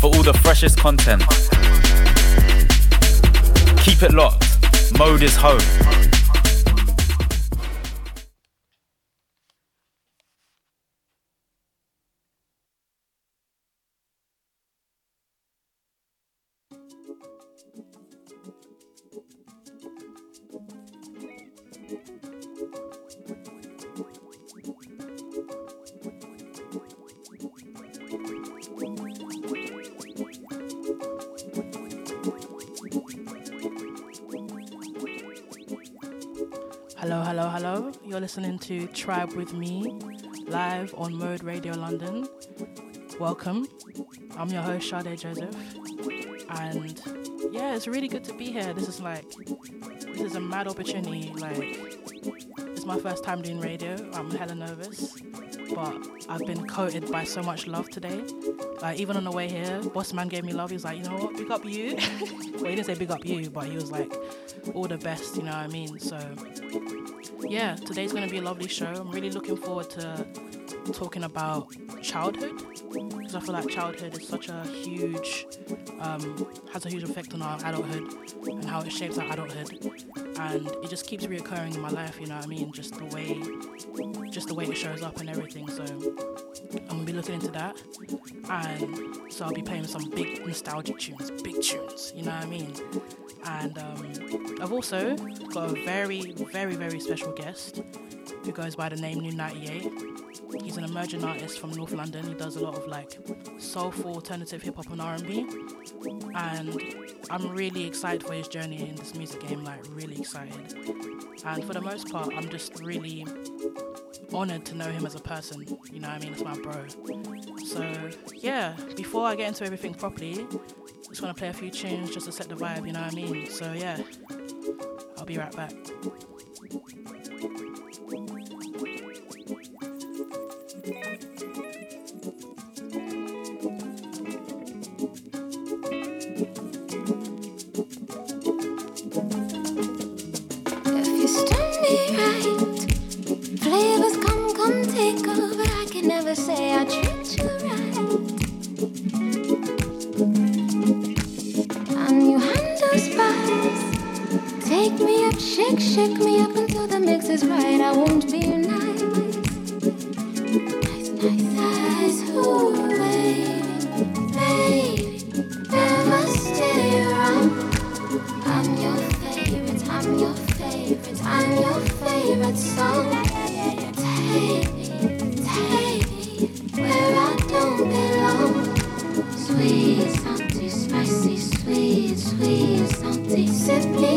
for all the freshest content. Keep it locked. Mode is home. Listening to Tribe with me live on Mode Radio London. Welcome. I'm your host, Sade Joseph. And yeah, it's really good to be here. This is like, this is a mad opportunity. Like, it's my first time doing radio. I'm hella nervous. But I've been coated by so much love today. Like, even on the way here, Boss Man gave me love. He was like, you know what, big up you. well, he didn't say big up you, but he was like, all the best, you know what I mean? So, yeah, today's going to be a lovely show. I'm really looking forward to talking about childhood because I feel like childhood is such a huge, um, has a huge effect on our adulthood and how it shapes our adulthood. And it just keeps reoccurring in my life, you know what I mean? Just the way, just the way it shows up and everything. So I'm gonna be looking into that, and so I'll be playing some big nostalgic tunes, big tunes, you know what I mean? And um, I've also got a very, very, very special guest who goes by the name New 98. He's an emerging artist from North London. He does a lot of like soulful, alternative hip hop and R&B, and I'm really excited for his journey in this music game. Like really excited. And for the most part, I'm just really honored to know him as a person. You know I mean? It's my bro. So yeah, before I get into everything properly, just want to play a few tunes just to set the vibe. You know what I mean? So yeah, I'll be right back. Salty. Simply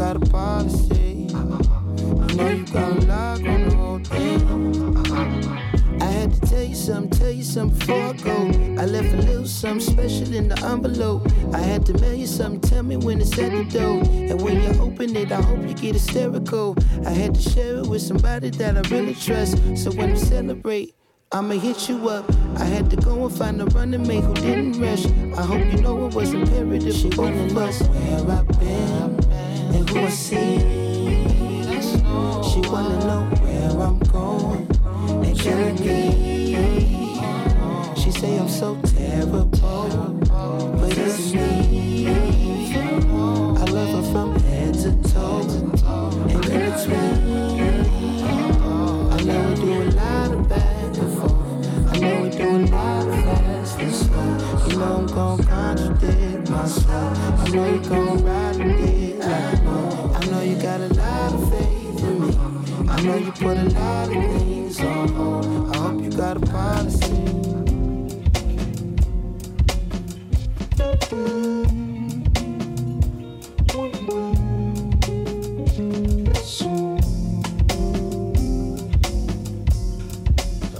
got a policy. I know you got a lock on the whole thing. I had to tell you something, tell you something before I go. I left a little something special in the envelope. I had to mail you something, tell me when it's at the door. And when you open it, I hope you get hysterical. I had to share it with somebody that I really trust. So when we celebrate, I'ma hit you up. I had to go and find a running mate who didn't rush. I hope you know it was imperative. She wanna know where I've been see. She wanna know where I'm going and killing me. She say I'm so terrible, but it's me. I love her from head to toe and between. I know we do a lot of back and. I know we do a lot of fast and slow. You know I'm gon' contradict myself. I know you gon' ride know you put a lot of things on hold. I hope you got a policy.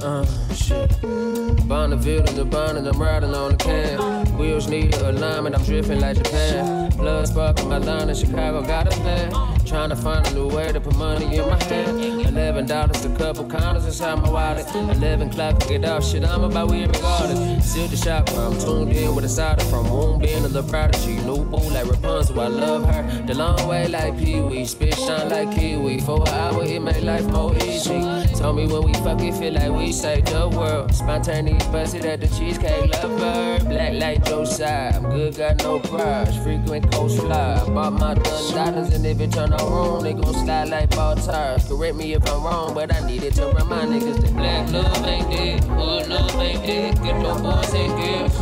Uh, shit. Bonneville in the I'm riding on the can. Wheels need alignment, I'm drifting like Japan. Blood sparking my line in Chicago, got a plan. Trying to find a new way to put money in my hand. Eleven dollars a couple condoms inside my wallet. Eleven clock to get off shit, I'm about we regardless. Still the shop, I'm tuned in with a solder from Moonbeam to the prodigy. New boo like Rapunzel, I love her. The long way like Pee Wee, spit shine like Kiwi. For an hour, it make life more easy. Tell me when we fuck it, feel like we saved the world. Spontaneous busted at the cheesecake lover. Black like side, I'm good, got no prize. Frequent coast fly. Bought my done dollars, and if it turn wrong, they gon' slide like ball tires. Correct me if I'm wrong, but I needed to remind niggas that black love ain't dead, hood love ain't dead. Get no boys ain't gifts.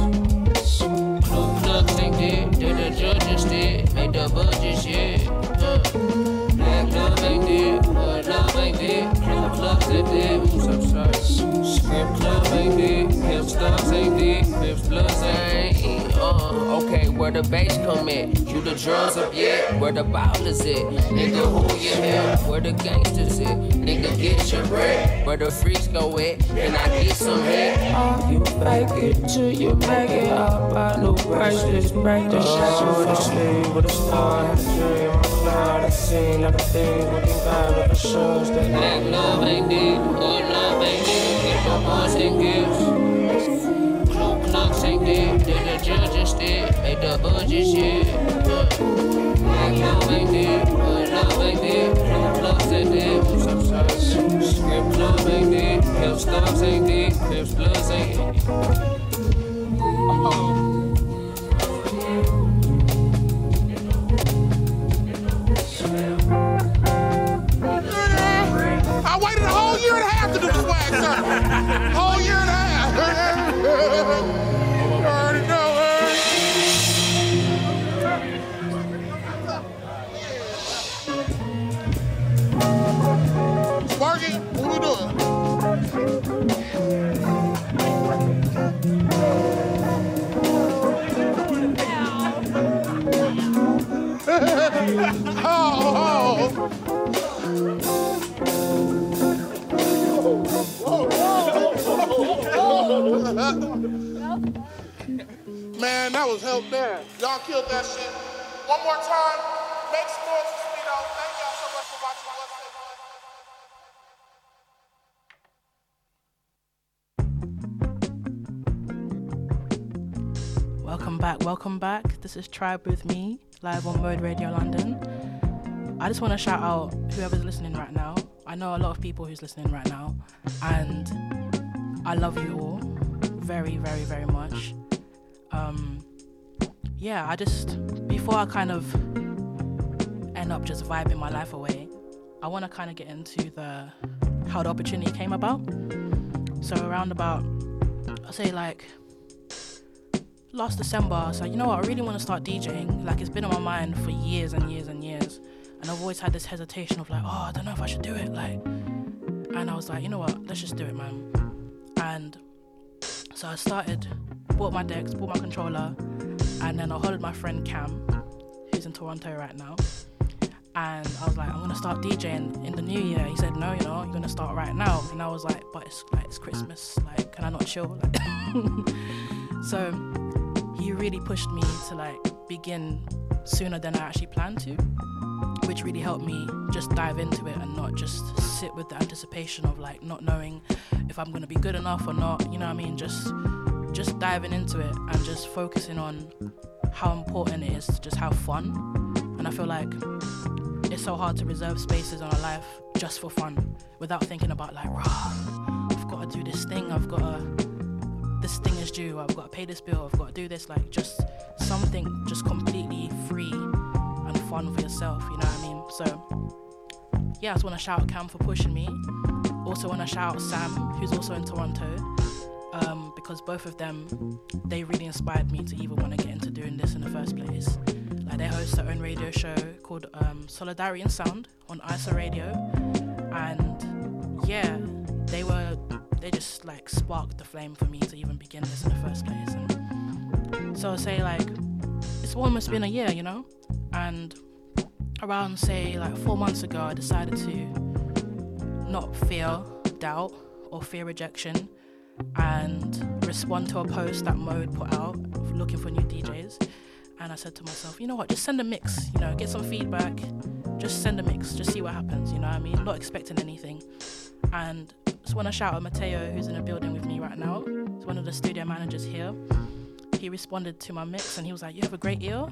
Blue plugs ain't dead, did the judges did, made the budget shit. Uh. Black love ain't dead, hood love ain't dead, blue plugs ain't dead. Oops, I'm sorry. Script love ain't dead, hip stubs ain't dead, hips bloods ain't. Okay, where the bass come in? You the drums up yet? Where the ball is it? Nigga, who you here? Where the gangsters at? Nigga, get your bread. Where the freaks go at? Can I get some head? Oh, you fake it till you make it up. I new bracelets, break the shadow with a sleeve, with a star, a dream, a cloud, a scene, other things, looking bad with the shows that black love ain't dead, hood love ain't dead, get no boys and gifts. Did the the shit. Love ain't love ain't plugs ain't hip ain't. I waited a whole year and a half to do the swag circle. Whole year and a half. Man, that was help there. Y'all killed that shit. One more time. Welcome back. This is Tribe with me, live on Mode Radio London. I just want to shout out whoever's listening right now. I know a lot of people who's listening right now, and I love you all very, very, very much. Um, yeah, I just before I kind of end up just vibing my life away, I want to kind of get into the how the opportunity came about. So around about, I say like last December, I was like, you know what, I really want to start DJing. Like it's been on my mind for years and years and years. And I've always had this hesitation of like, oh, I don't know if I should do it. Like, and I was like, you know what? Let's just do it, man. And so I started, bought my decks, bought my controller, and then I hollered my friend Cam, who's in Toronto right now. And I was like, I'm gonna start DJing in the new year. He said, No, you know, you're gonna start right now. And I was like, But it's like it's Christmas. Like, can I not chill? Like, so he really pushed me to like begin sooner than I actually planned to, which really helped me just dive into it and not just sit with the anticipation of like not knowing if I'm gonna be good enough or not. You know what I mean? Just just diving into it and just focusing on how important it is to just have fun. And I feel like it's so hard to reserve spaces in our life just for fun without thinking about like, rah, I've got to do this thing, I've got to, this thing is due, I've got to pay this bill, I've got to do this. Like just something just completely free and fun for yourself, you know what I mean? So yeah, I just want to shout out Cam for pushing me. Also want to shout out Sam, who's also in Toronto, um, because both of them, they really inspired me to even want to get into doing this in the first place. Like they host their own radio show called um, Solidarity and Sound on ISA Radio, and yeah, they were they just like sparked the flame for me to even begin this in the first place. And so I say like it's almost been a year, you know, and around say like four months ago, I decided to not fear doubt or fear rejection and respond to a post that Mode put out looking for new DJs and I said to myself, you know what, just send a mix, you know, get some feedback, just send a mix, just see what happens, you know what I mean? Not expecting anything. And just want to shout out Mateo, who's in the building with me right now. He's one of the studio managers here. He responded to my mix and he was like, You have a great ear.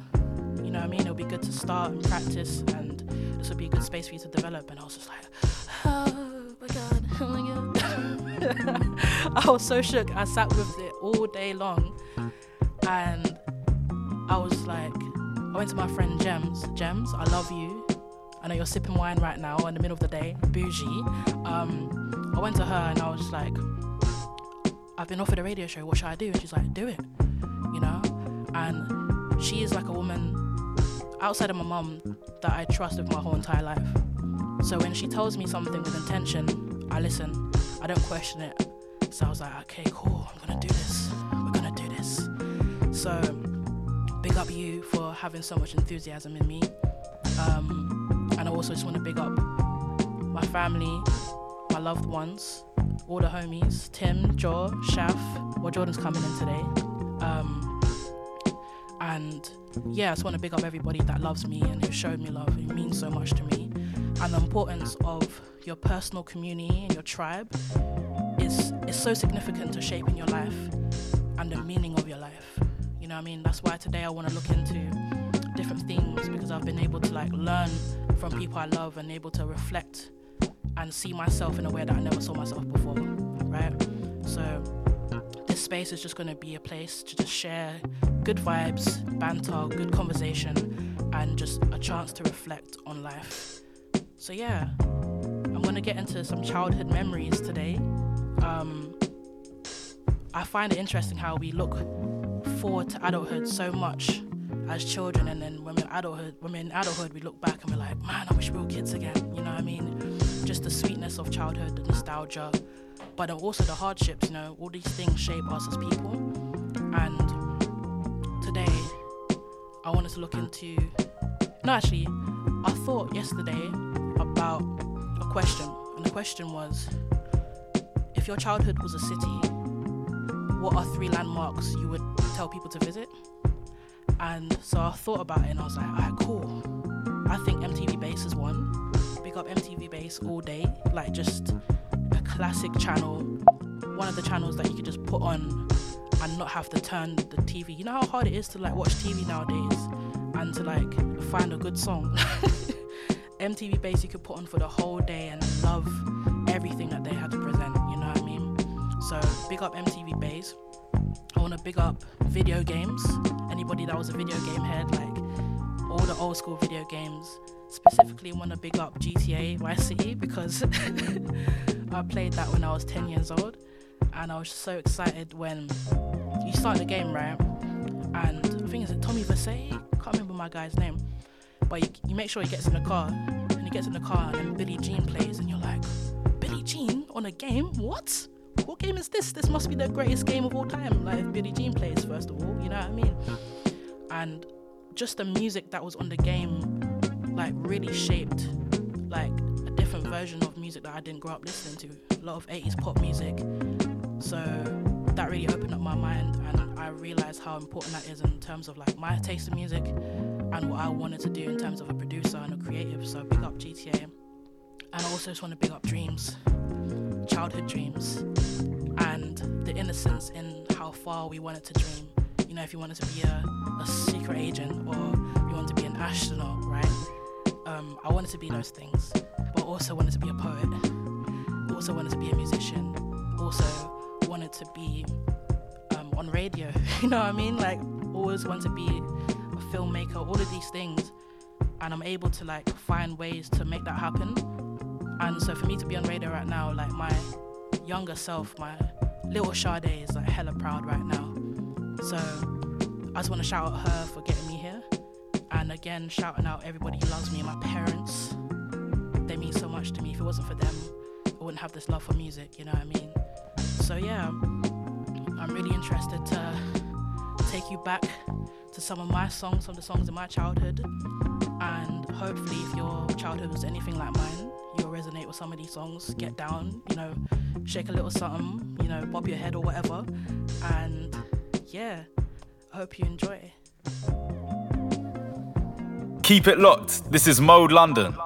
You know what I mean? It'll be good to start and practice, and this will be a good space for you to develop. And I was just like, Oh my God, oh my God. I was so shook. I sat with it all day long. And I was like, I went to my friend Gems. Gems, I love you. I know you're sipping wine right now in the middle of the day, bougie. Um, I went to her and I was like, I've been offered a radio show. What should I do? And she's like, do it. You know. And she is like a woman outside of my mum that I trust with my whole entire life. So when she tells me something with intention, I listen. I don't question it. So I was like, okay, cool. I'm gonna do this. We're gonna do this. So big up you for having so much enthusiasm in me. Um, and I also just want to big up my family, my loved ones, all the homies, Tim, Joe, Shaf. Well, Jordan's coming in today. Um, and yeah, I just want to big up everybody that loves me and who showed me love. It means so much to me. And the importance of your personal community and your tribe is, is so significant to shaping your life and the meaning of your life. You know what I mean? That's why today I want to look into different things because I've been able to like learn from people I love and able to reflect and see myself in a way that I never saw myself before, right? So this space is just going to be a place to just share good vibes, banter, good conversation, and just a chance to reflect on life. So yeah, I'm going to get into some childhood memories today. Um, I find it interesting how we look forward to adulthood so much as children and then when we're adulthood when we're in adulthood we look back and we're like man I wish we were kids again you know what I mean? Just the sweetness of childhood the nostalgia but also the hardships you know? All these things shape us as people. And today I wanted to look into no actually I thought yesterday about a question and the question was if your childhood was a city what are three landmarks you would tell people to visit? And so I thought about it and I was like, alright, cool. I think MTV Base is one. Big up MTV Base all day. Like just a classic channel. One of the channels that you could just put on and not have to turn the TV. You know how hard it is to like watch TV nowadays and to like find a good song. MTV Base you could put on for the whole day and love everything that they had to So big up MTV Base. I want to big up video games. Anybody that was a video game head, like all the old school video games. Specifically, want to big up GTA Vice City because I played that when I was 10 years old, and I was so excited when you start the game, right? And I think it's Tommy Vercetti. Can't remember my guy's name. But you, you make sure he gets in the car, and he gets in the car, and Billie Jean plays, and you're like, Billie Jean on a game? What? What game is this? This must be the greatest game of all time. Like if Billie Jean plays, first of all, you know what I mean? And just the music that was on the game, like really shaped like a different version of music that I didn't grow up listening to. A lot of 80s pop music. So that really opened up my mind and I realized how important that is in terms of like my taste in music and what I wanted to do in terms of a producer and a creative. So big up GTA. And I also just want to big up dreams, childhood dreams, and the innocence in how far we wanted to dream. You know, if you wanted to be a, a secret agent or you wanted to be an astronaut, right? Um, I wanted to be those things, but also wanted to be a poet. Also wanted to be a musician. Also wanted to be um, on radio. you know what I mean? Like always wanted to be a filmmaker. All of these things, and I'm able to like find ways to make that happen. And so for me to be on radio right now, like my younger self, my little Sade is like hella proud right now. So I just want to shout out her for getting me here. And again, shouting out everybody who loves me, and my parents. They mean so much to me. If it wasn't for them, I wouldn't have this love for music, you know what I mean? So yeah, I'm really interested to take you back to some of my songs, some of the songs in my childhood. And hopefully, if your childhood was anything like mine, resonate with some of these songs. Mm-hmm. Get down, you know, shake a little something, you know, bob your head or whatever. And yeah, I hope you enjoy. Keep it locked. This is Mode London.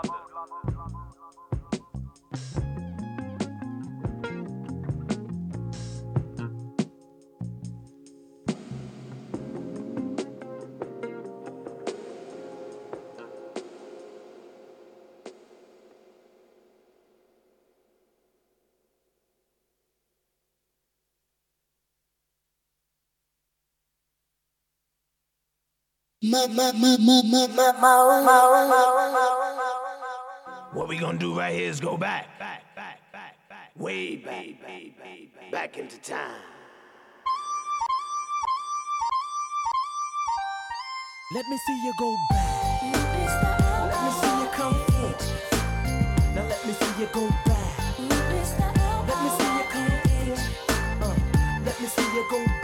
What we gonna do right here is go back, back, back, back, back, way back, back, into time. Let me see you go back. Let me see you come forth. Now let me see you go back. Let me see you come forth. Uh, let me see you go back.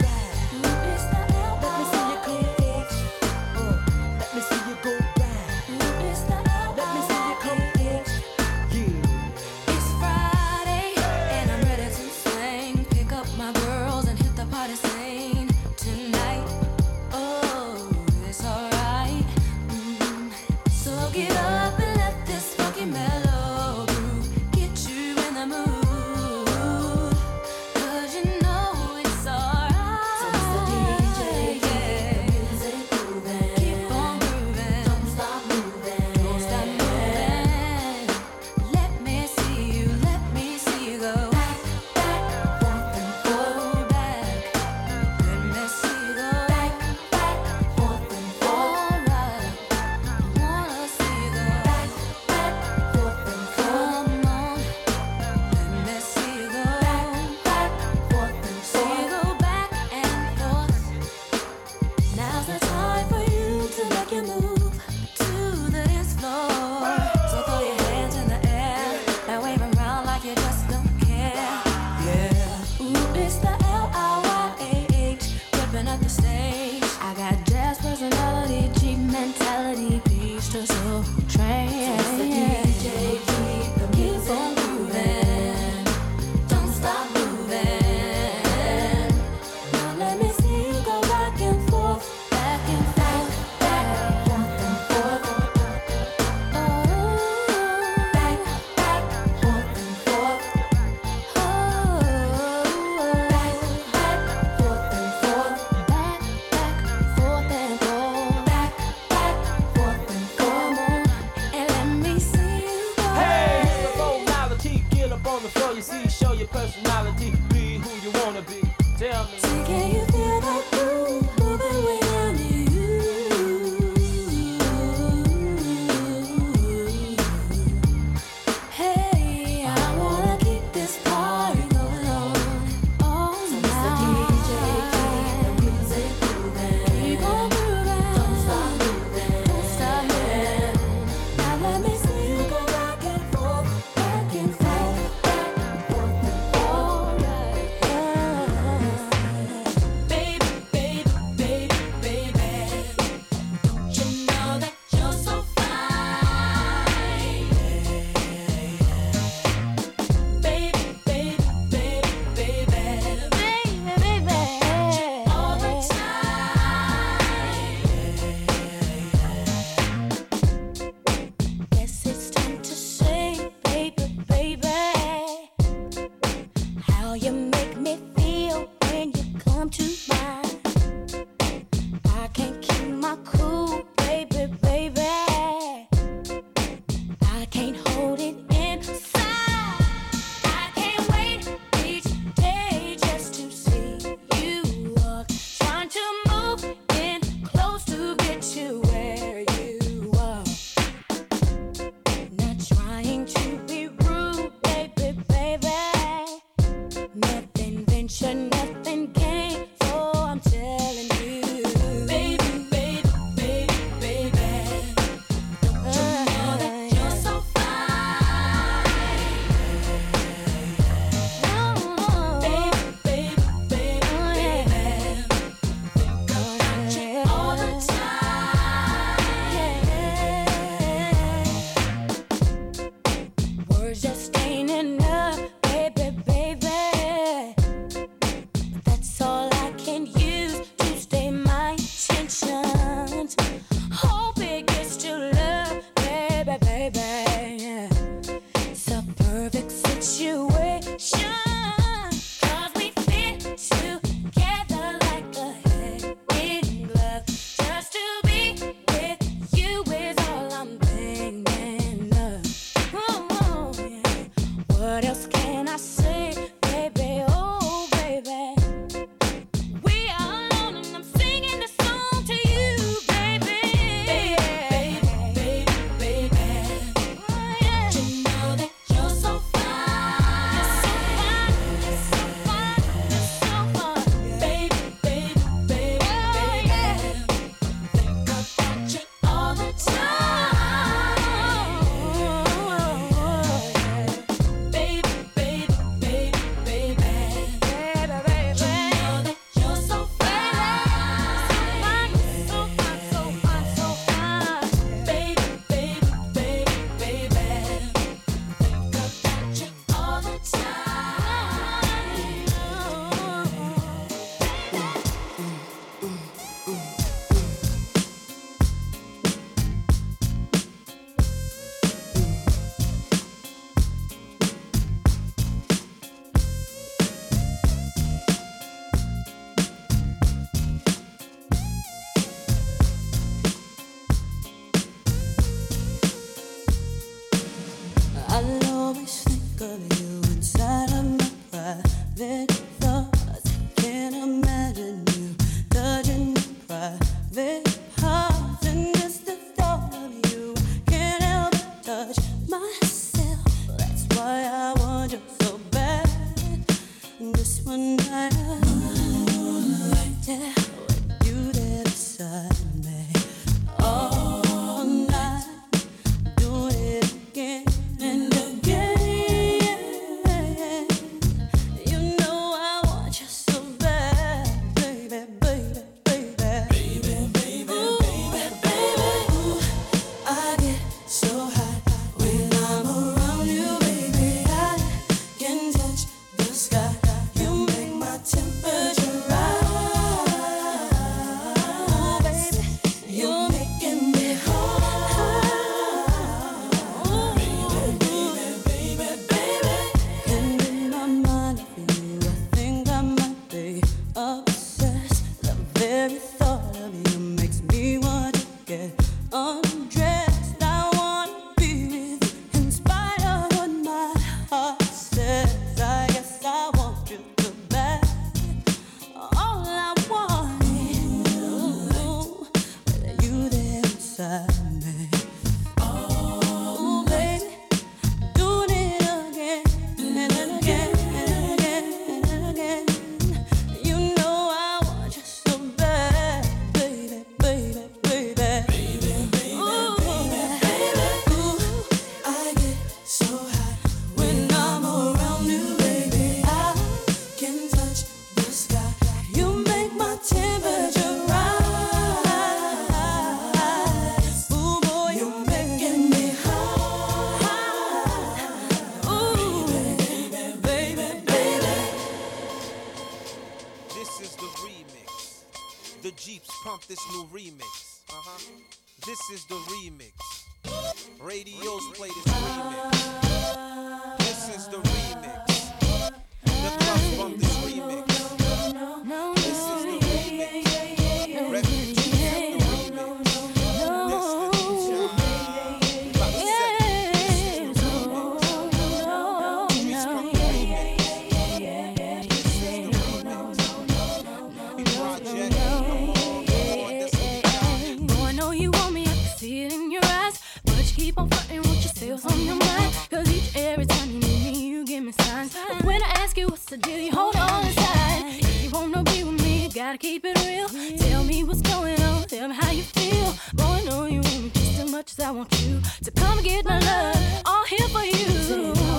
real. Tell me what's going on, tell me how you feel. Boy, I know you want me just as much as I want you. to come and get my love, all here for you.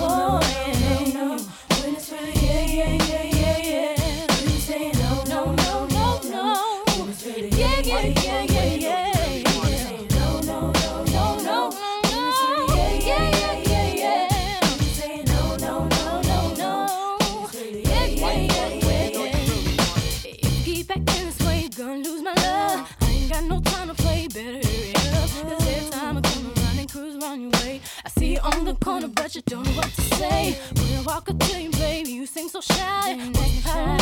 but you don't know what to say. When I walk up to you, baby, you seem so shy.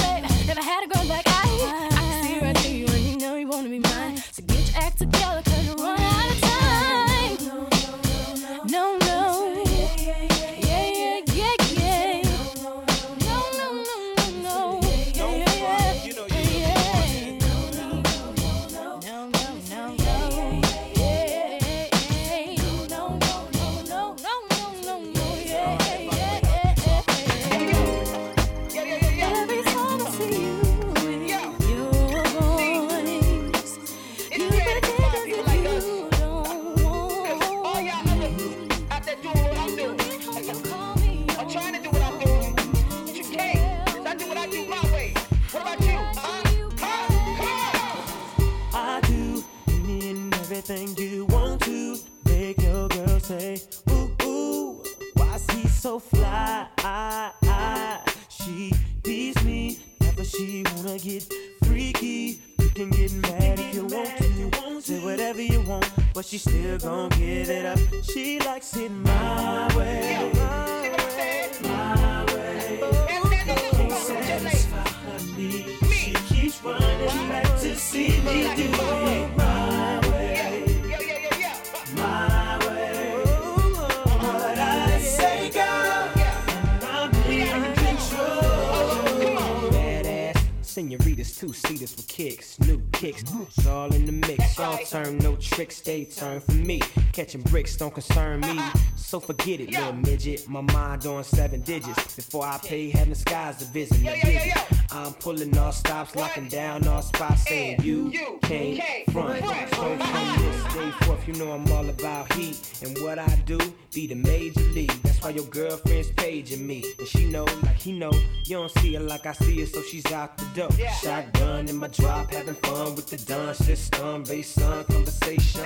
So fly. She beats me, never she wanna get freaky. You can get mad if you want to, say whatever you want, but she still gon' give it up. She likes it my way, my way, my way. Can't satisfy need. She keeps running back to see me do it my senoritas, two seaters with kicks, new kicks. It's all in the mix. All turn, no tricks, they turn for me. Catching bricks don't concern me. So forget it, little midget. My mind on seven digits. Before I pay, heaven skies a visit. I'm pulling all stops, locking down all spots, saying you can't front. So from this day forth, you know I'm all about heat. And what I do, be the major league. That's why your girlfriend's paging me. And she know, like he know, you don't see her like I see her, so she's out the door. Shotgun in my drop, having fun with the done system. Based on conversation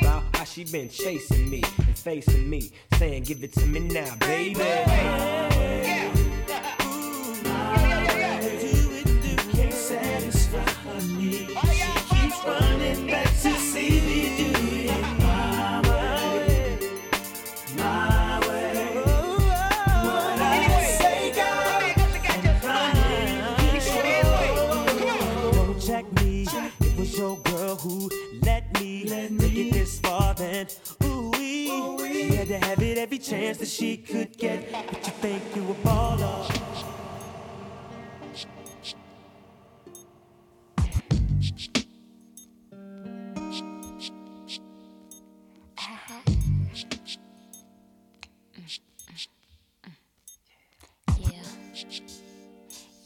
about how she been chasing me and facing me. Saying, give it to me now, baby. Can't chance that she could get. But you think you a baller?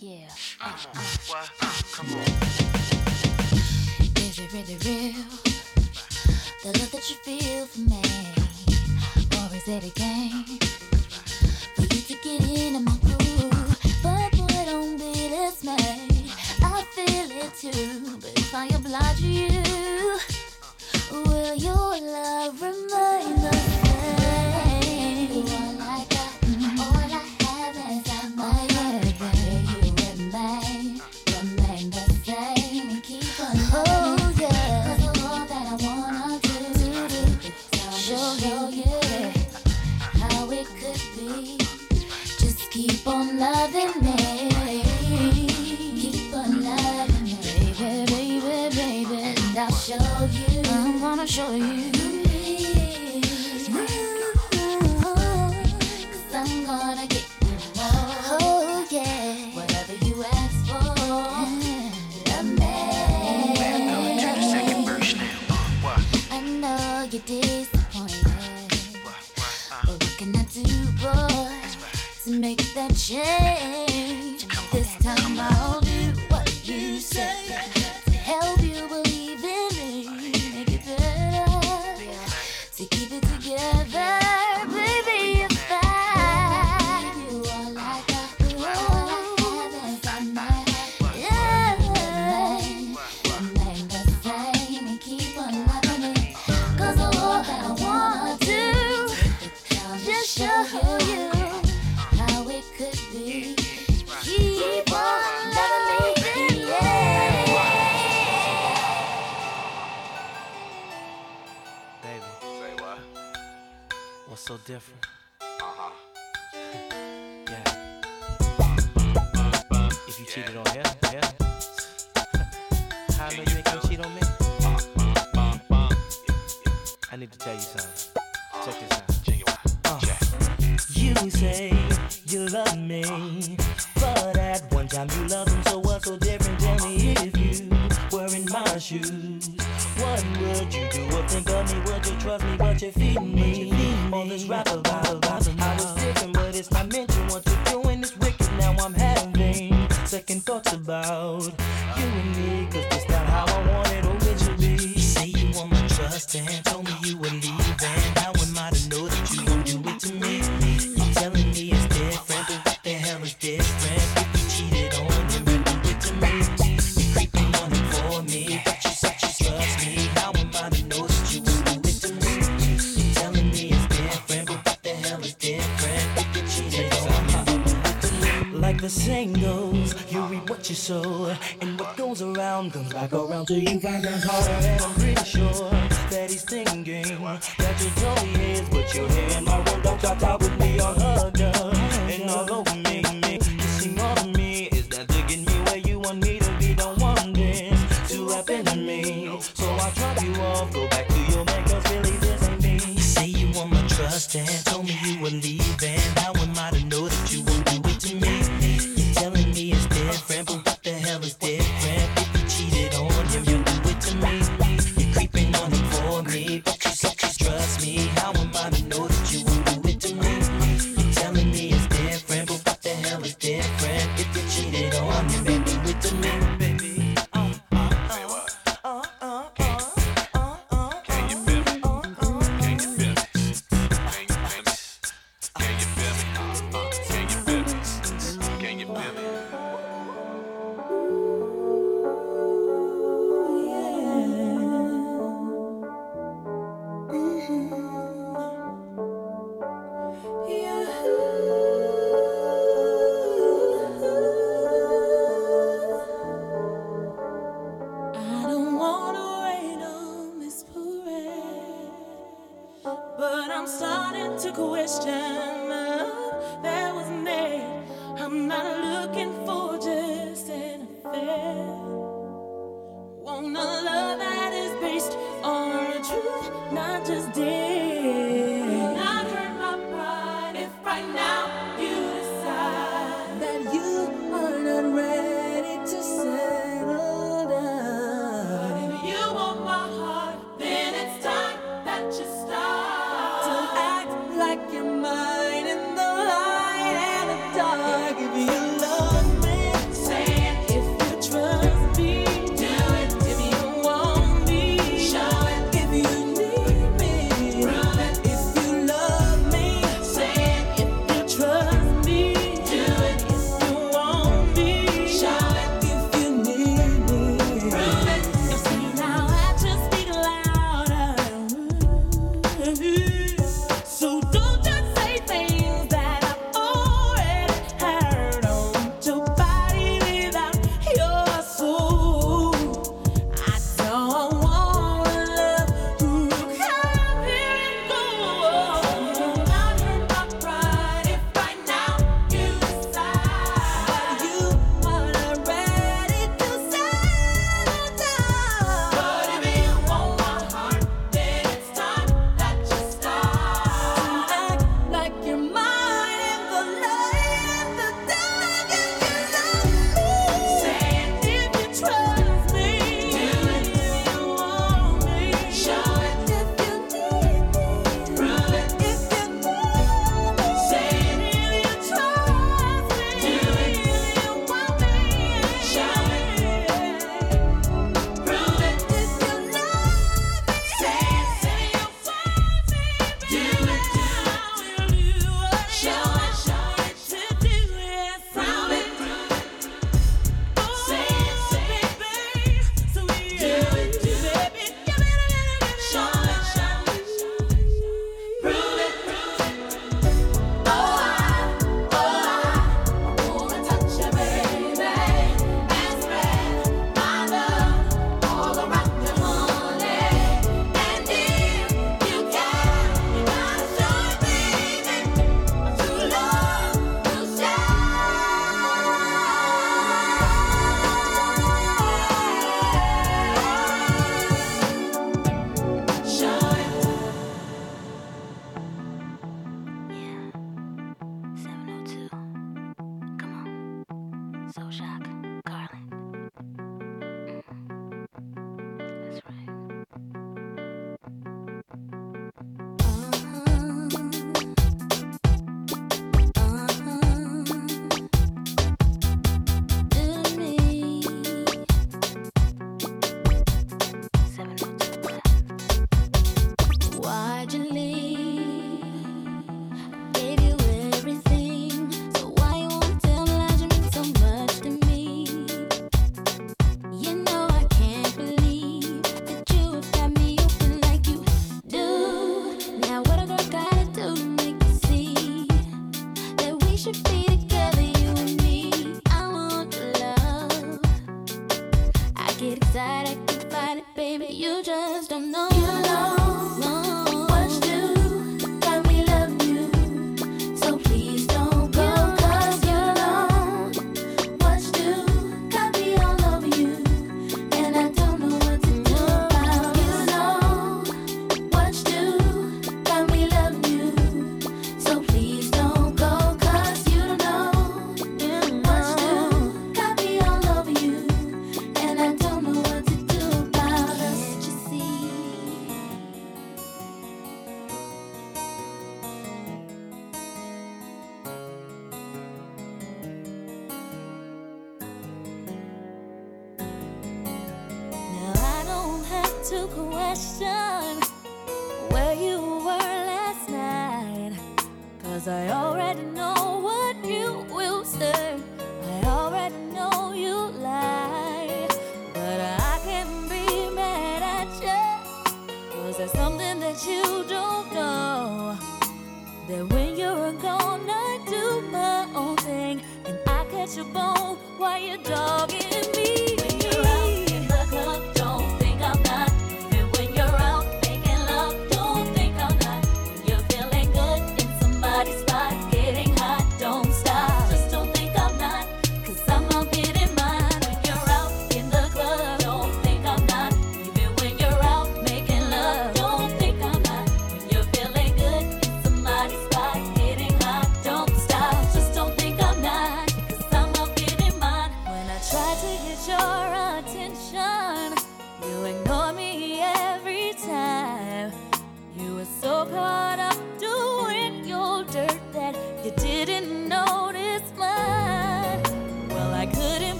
Yeah. Come on. Is it really real? The love that you feel for me? Or is it a game? For you to get into my if I oblige you, will your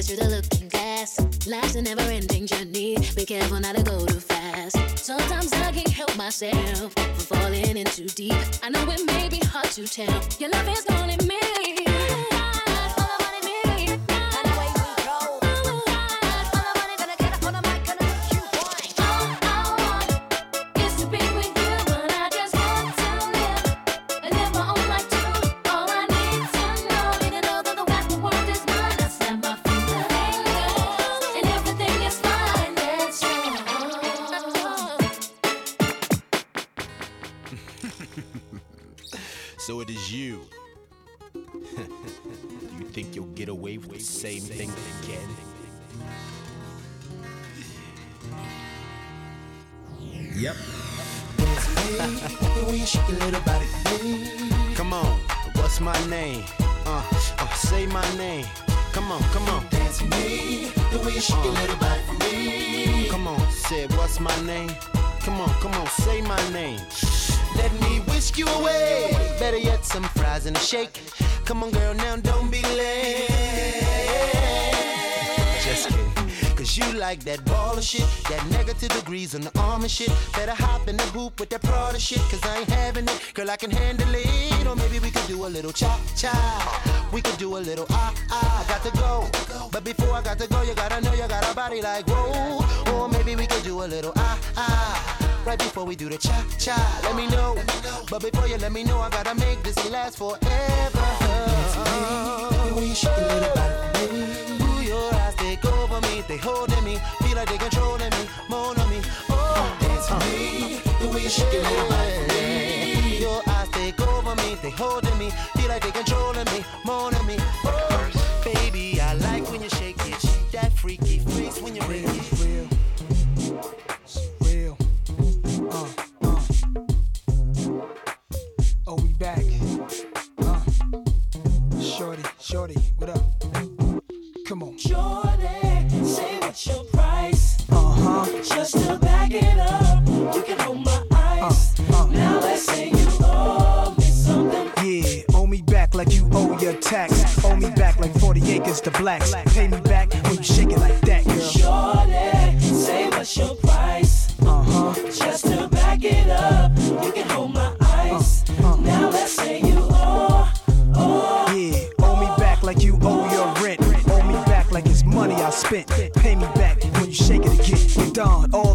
it through the looking glass. Life's a never ending journey. Be careful not to go too fast. Sometimes I can't help myself. The way you shake your little body. Come on, what's my name? Uh, uh, say my name. Come on, come on. Dance with me. The way you shake your little body for me. Come on, say what's my name? Come on, come on, say my name. Let me whisk you away. Better yet, some fries and a shake. Come on, girl, now don't be late. You like that ball of shit, that negative degrees on the arm and shit. Better hop in the hoop with that Prada shit, cause I ain't having it. Girl, I can handle it. Or maybe we could do a little cha cha. We could do a little ah ah. I Got to go. But before I got to go, you gotta know you got a body like whoa. Or maybe we could do a little ah ah. Right before we do the cha cha, let me know. But before you let me know, I gotta make this last forever. Ooh, take over me, they holding me, feel like they controlling me, more on me. Oh, it's with me, the way you shake your little body, baby. Your eyes take over me, they holding me, feel like they controlling me, more on me. Oh, baby, I like when you shake it, that freaky face when you break it. Real. Uh, uh. Oh, we back. Uh. Shorty, shorty, what up? Come on. Shorty, your price? Uh huh. Just to back it up, you can hold my eyes. Now let's say you owe me something. Yeah, owe me back like you owe your tax. Owe me back like 40 acres to blacks. Pay me back when you shake it like that, girl. Shorty, say what's your price? Uh huh. Just to back it up, you can hold my eyes. Now let's say you owe, owe. Yeah, owe me back like you owe your rent. Owe me back like it's money I spent. Shake it again. Don all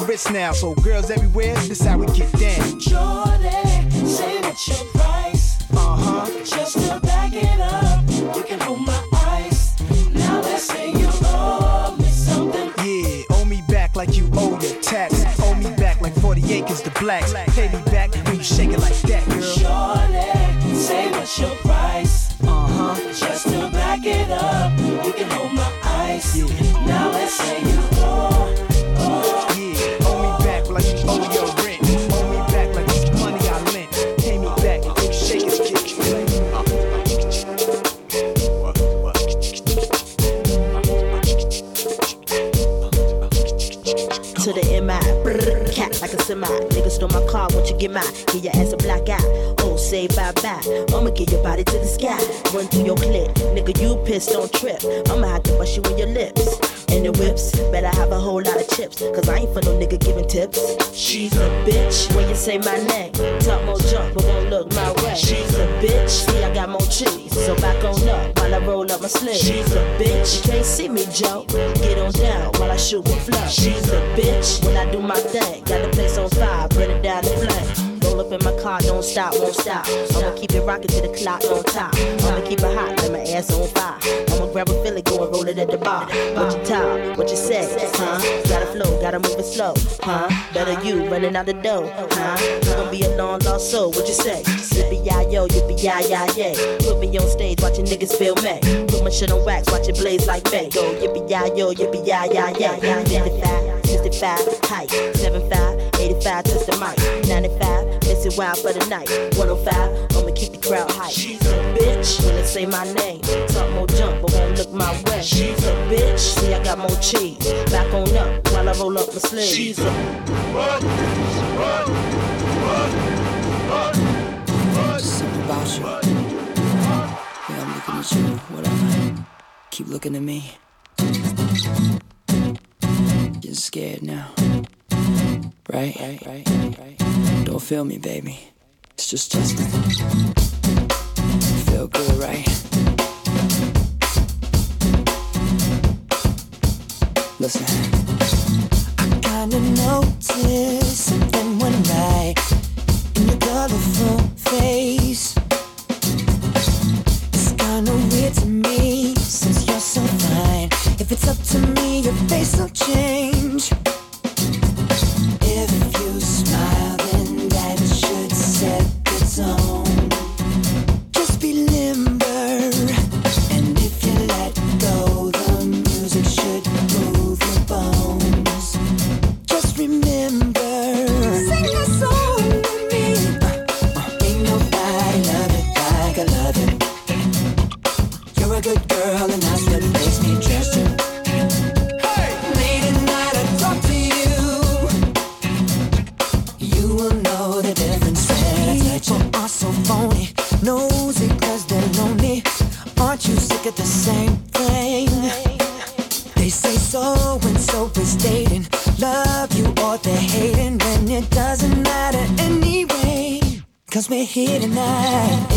wrist now. So girls everywhere, this how we get down. Shorty, say what's your price? Uh huh. Just to back it up, you can hold my eyes. Now let's say you owe me something. Yeah, owe me back like you owe your tax. Owe me back like 40 acres to blacks. Pay me back when you shake it like that, girl. Shorty, say what's your price? Uh huh. Just to back it up, you can hold my eyes. Now let's say you cat like a semi. Nigga stole my car, won't you get mine? Give your ass a black eye. Oh, say bye bye. I'ma get your body to the sky. Run through your clip. Nigga, you pissed, don't trip. I'ma have to bust you in your lips. And the whips, better have a whole lot of chips. Cause I ain't for no nigga giving tips. She's a bitch when you say my name. Talk more junk, but won't look my way. She's a bitch. See, I got more cheese. So back on up I roll up my sleeve. She's a bitch. You can't see me, Joe. Get on down while I shoot with flow. She's a bitch. When I do my thing, got the place on fire, burn it down the flame. Roll up in my car, don't stop, won't stop. I'ma keep it rocking to the clock on top. I'ma keep it hot, let my ass on fire. I'ma grab a Philly, go and roll it at the bar. What you talk, what you say, huh? Gotta flow, gotta move it slow, huh? Better you running out the door, huh? You gon' be a long lost soul, what you say? Yippee yi yo, yippee yi yi yay. Put me on stage, watching niggas feel me. Put my shit on wax, watch it blaze like. Go yippee yi yo, yippee yi yi yay. 55, height, 75, 85, touch the mic, 95, miss it wild for the night, 105, I'ma keep the crowd hype. She's a bitch when they say my name, talk more jump but won't look my way. She's a bitch, see I got more cheese, back on up while I roll up my sleeves. She's a Something about you. Yeah, I'm looking at you. Whatever. Keep looking at me. Getting scared now. Right? Right, right, right. Don't feel me, baby. It's just Justin. feel good, right? Listen. I kinda noticed something one night in your colorful face. If it's up to me, your face will change. Here tonight.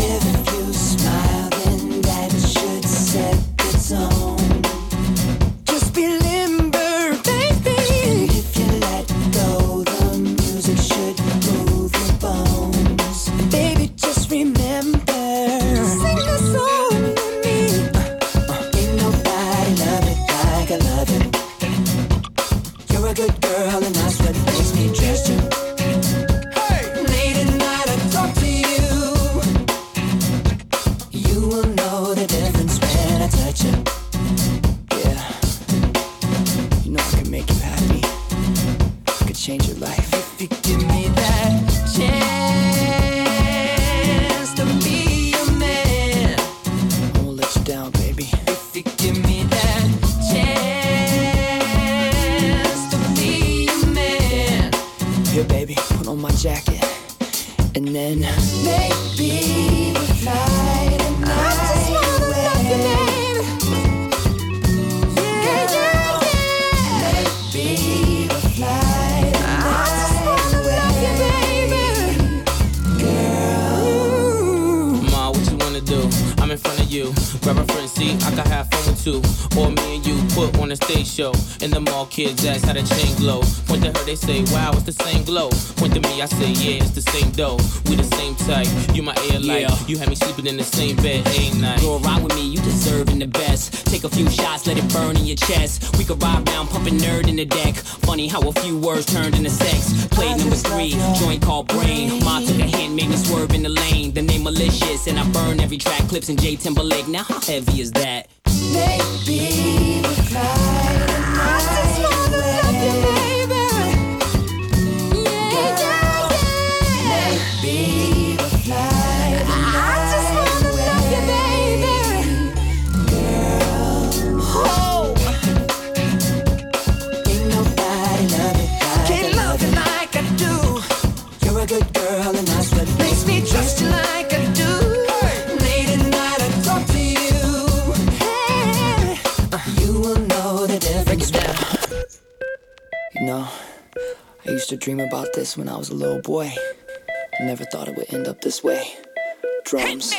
Put on my jacket. And then. Maybe we'll fly tonight. I just wanna love you, baby. Yeah, yeah, yeah. Maybe we'll fly tonight. I just wanna love you, baby. Ma, what you wanna do? I'm in front of you. Grab a front seat, I can have fun with two. Or me and you put on a stage show. And the mall kids ask how the chain glow. Point to her, they say, wow, it's the same glow. Point to me, I say, yeah, it's the same dough. We the same type. You my air light. Yeah. You had me sleeping in the same bed a night. Girl, ride with me, you deserving the best. Take a few shots, let it burn in your chest. We could ride round, pumping nerd in the deck. Funny how a few words turned into sex. Play number three, joint called brain. Ma took a hint, made me swerve in the lane. The name malicious, and I burn every track. Clipse in J Timberlake. Now how heavy is that? Maybe we'll used to dream about this when I was a little boy. Never thought it would end up this way. Drums.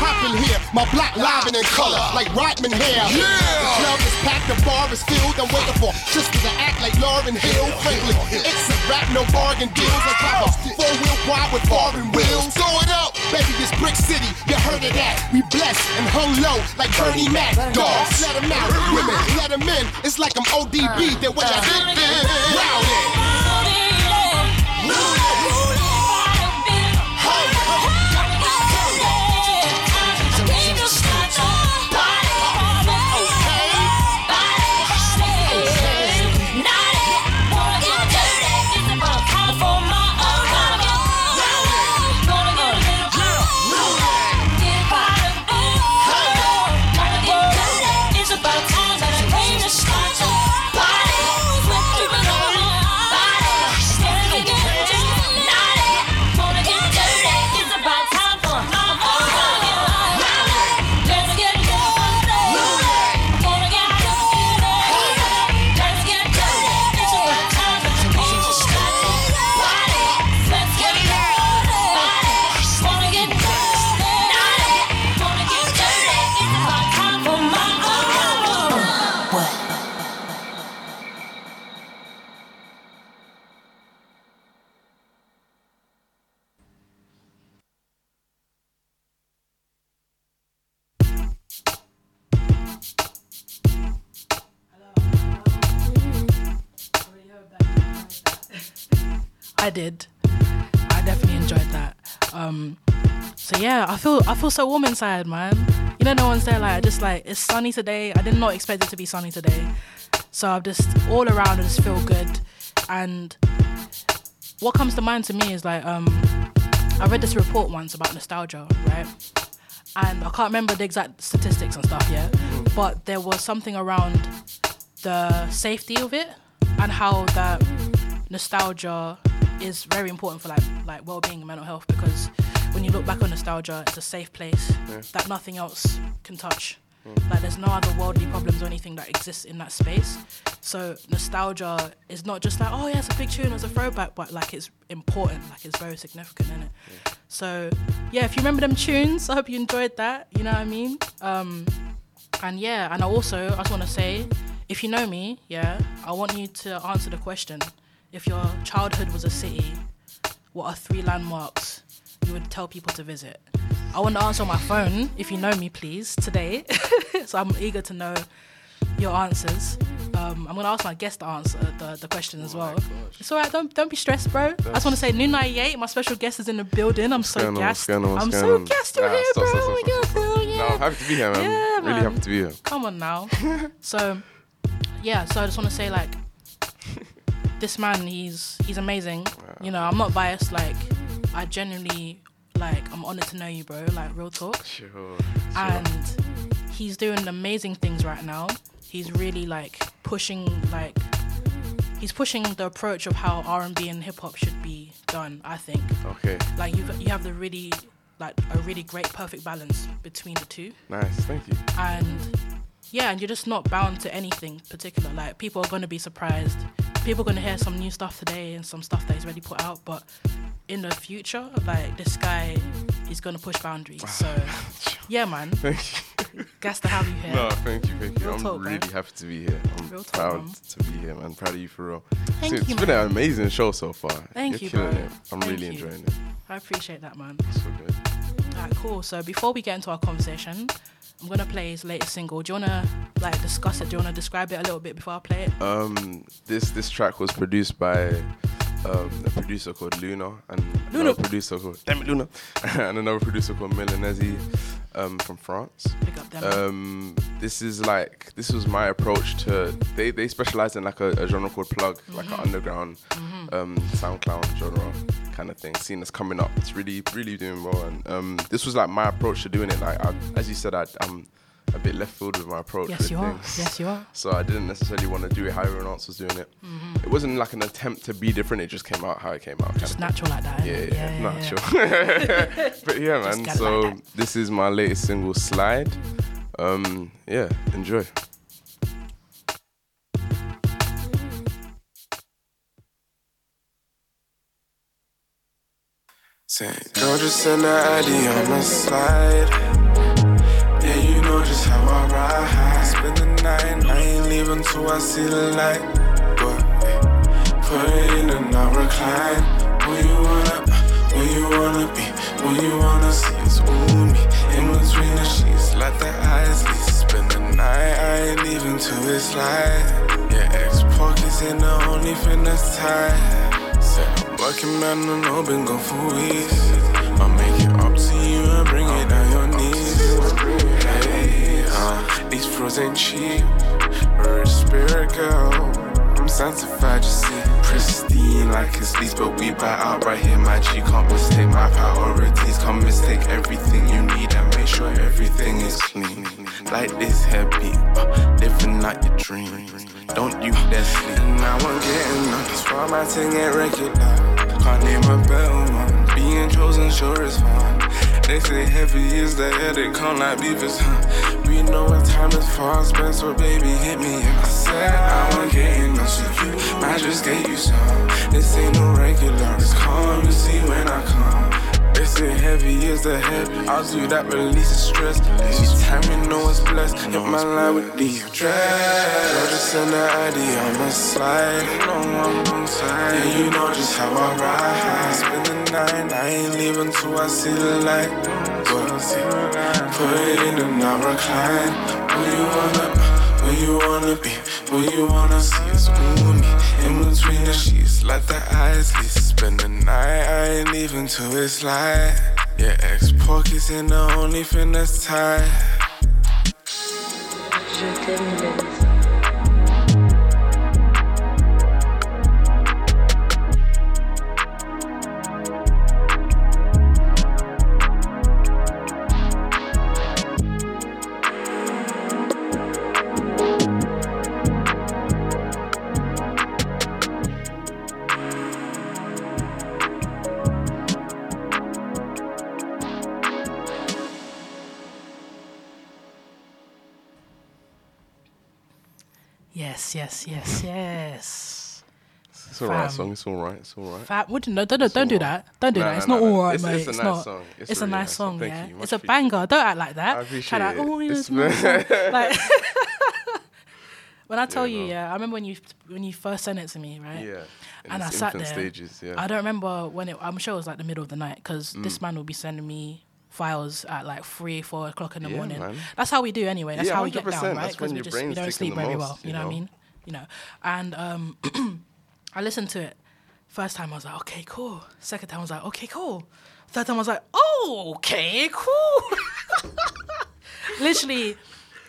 hopping here. My block livin' in color, like Rodman hair. Yeah! The club is packed, the bar is filled. I'm waiting for sisters to act like Lauryn Hill. Frankly, it's a rap, no bargain deals. I drive a four wheel wide with foreign wheels. Throw it up, baby, this Brick City. You heard of that? We blessed and hung low like Bernie Mac. Dogs, let them out. Women, let them in. It's like I'm ODB. That what y'all think? Wow, yeah, I feel I feel so warm inside, man. You know, no one's there. Like, just like it's sunny today. I did not expect it to be sunny today. So I'm just all around. I just feel good. And what comes to mind to me is like um, I read this report once about nostalgia, right? And I can't remember the exact statistics and stuff yet, but there was something around the safety of it and how that nostalgia is very important for like like well-being and mental health because when you look back on nostalgia, it's a safe place Yeah. that nothing else can touch. Like there's no other worldly problems or anything that exists in that space. So nostalgia is not just like, oh yeah, it's a big tune, it's a throwback, but like it's important, like it's very significant in it. So yeah, if you remember them tunes, I hope you enjoyed that. You know what I mean? Um, and yeah, and I also I just want to say, if you know me, yeah, I want you to answer the question: If your childhood was a city, what are three landmarks you would tell people to visit? I want to answer on my phone. If you know me, please today. so I'm eager to know your answers. Um, I'm gonna ask my guest to answer the, the question as well. It's alright. Don't don't be stressed, bro. I just want to say, New 98. My special guest is in the building. I'm so gassed. I'm so gassed you're Ah, here, stop, bro. stop, Oh my God, yeah. No, I'm happy to be here, man. Yeah, really man. happy to be here. Come on now. so, yeah. So I just want to say, like, this man, he's he's amazing. You know, I'm not biased. Like, I genuinely like. I'm honored to know you, bro. Like, real talk. Sure. And he's doing amazing things right now. He's really like pushing like he's pushing the approach of how R&B and hip hop should be done. I think. Okay. Like you you have the really like a really great perfect balance between the two Nice. Thank you. and yeah, and you're just not bound to anything particular. Like people are gonna be surprised. People are gonna hear some new stuff today and some stuff that he's already put out, but in the future, like this guy is gonna push boundaries. So yeah, man. Thank you. Gas to have you here. No, thank you, thank you. Real I'm talk, man. really happy to be here. I'm Real proud man. to be here, man. Proud of you for real. Thank it's you, It's been man. an amazing show so far. Thank You're you, killing bro. it. I'm Thank really you. enjoying it. I appreciate that, man. So good. Alright, cool. So before we get into our conversation, I'm gonna play his latest single. Do you wanna like discuss it? Do you wanna describe it a little bit before I play it? Um, this this track was produced by um, a producer called Luna and Luna. another producer called damn it Luna and another producer called Milanese um, from France. Pick up them. Um, this is like this was my approach to they they specialize in like a, a genre called plug, like an Mhm. underground Mhm. um, SoundCloud genre kind of thing. Seeing us coming up, it's really really doing well. And um, this was like my approach to doing it. Like I, as you said, I, I'm a bit left field with my approach. Yes, with you are. Yes, you are. So I didn't necessarily want to do it how everyone else was doing it. Mhm. It wasn't like an attempt to be different. It just came out how it came out. kind Just natural like that. yeah, innit? yeah, yeah, natural. but yeah, man. So like this is my latest single, Slide. Um, yeah, enjoy. Say, girl, just send the ID on the slide. Just how I ride. Spend the night, I ain't leaving till I see the light. But eh, put it in and I'll recline. Where you wanna, where you wanna be, where you wanna see it's ooh me. In between the sheets, let the eyes. Spend the night, I ain't leaving till it's light. Yeah, ex pockets ain't the only thing that's tight. Say, I'm working man, I know been gone for weeks. I'll make it up to you and bring it down these frozen ain't cheap. Spirit girl. I'm sanctified, you see. Pristine like it's least, but we buy out right here. My G can't mistake my priorities. Can't mistake everything you need and make sure everything is clean. Like this heavy, uh, living out your dream. Don't you dare sleep. Now I'm getting up. That's why my thing ain't regular. Can't name a better one. Being chosen sure is fun. They say heavy is the headache, can't like beavers, huh? We know when time is far spent, so baby hit me if I said I want getting up to you. Might just get you some. This ain't no regular, it's calm, you see when I come. Say heavy is the heavy. I'll do that, release the stress. Anytime you know it's blessed, hit my line with the address. Just send the ID on my slide. You know I'm on side. Yeah, you know just how I ride. Spend the night, I ain't leaving till I see the light. But put it in and I'll recline. Where you wanna, where you wanna be, where you wanna see it's ooh me. In between the sheets, let the eyes leave. Spend the night, I ain't even till it's light. Yeah, ex pockets ain't the only thing that's tight. Yes, yes, yes, yes. It's alright song. It's alright. It's alright. Fat, would no, don't, don't, don't do that. Don't do Nah, that. It's nah, not nah, all nah. right, It's- mate. it's a nice not. song. It's It's, a really nice song. Thank yeah, you. It's a banger. Don't act like that. I appreciate Try like, it. oh, It's it's my song. been- like, when I tell Yeah, you, no. yeah, I remember when you when you first sent it to me, right? Yeah, in And I sat there. stages, yeah. I don't remember when it. I'm sure it was like the middle of the night because this Mm. man will be sending me files at like three, four o'clock in the Yeah, morning. man. That's how we do anyway. That's Yeah, how we get 100%. down, right? When we just we don't sleep very well. You you know what I mean? You know, and um, I listened to it. First time I was like, okay, cool. Second time I was like, okay, cool. Third time I was like, oh, okay, cool. Literally,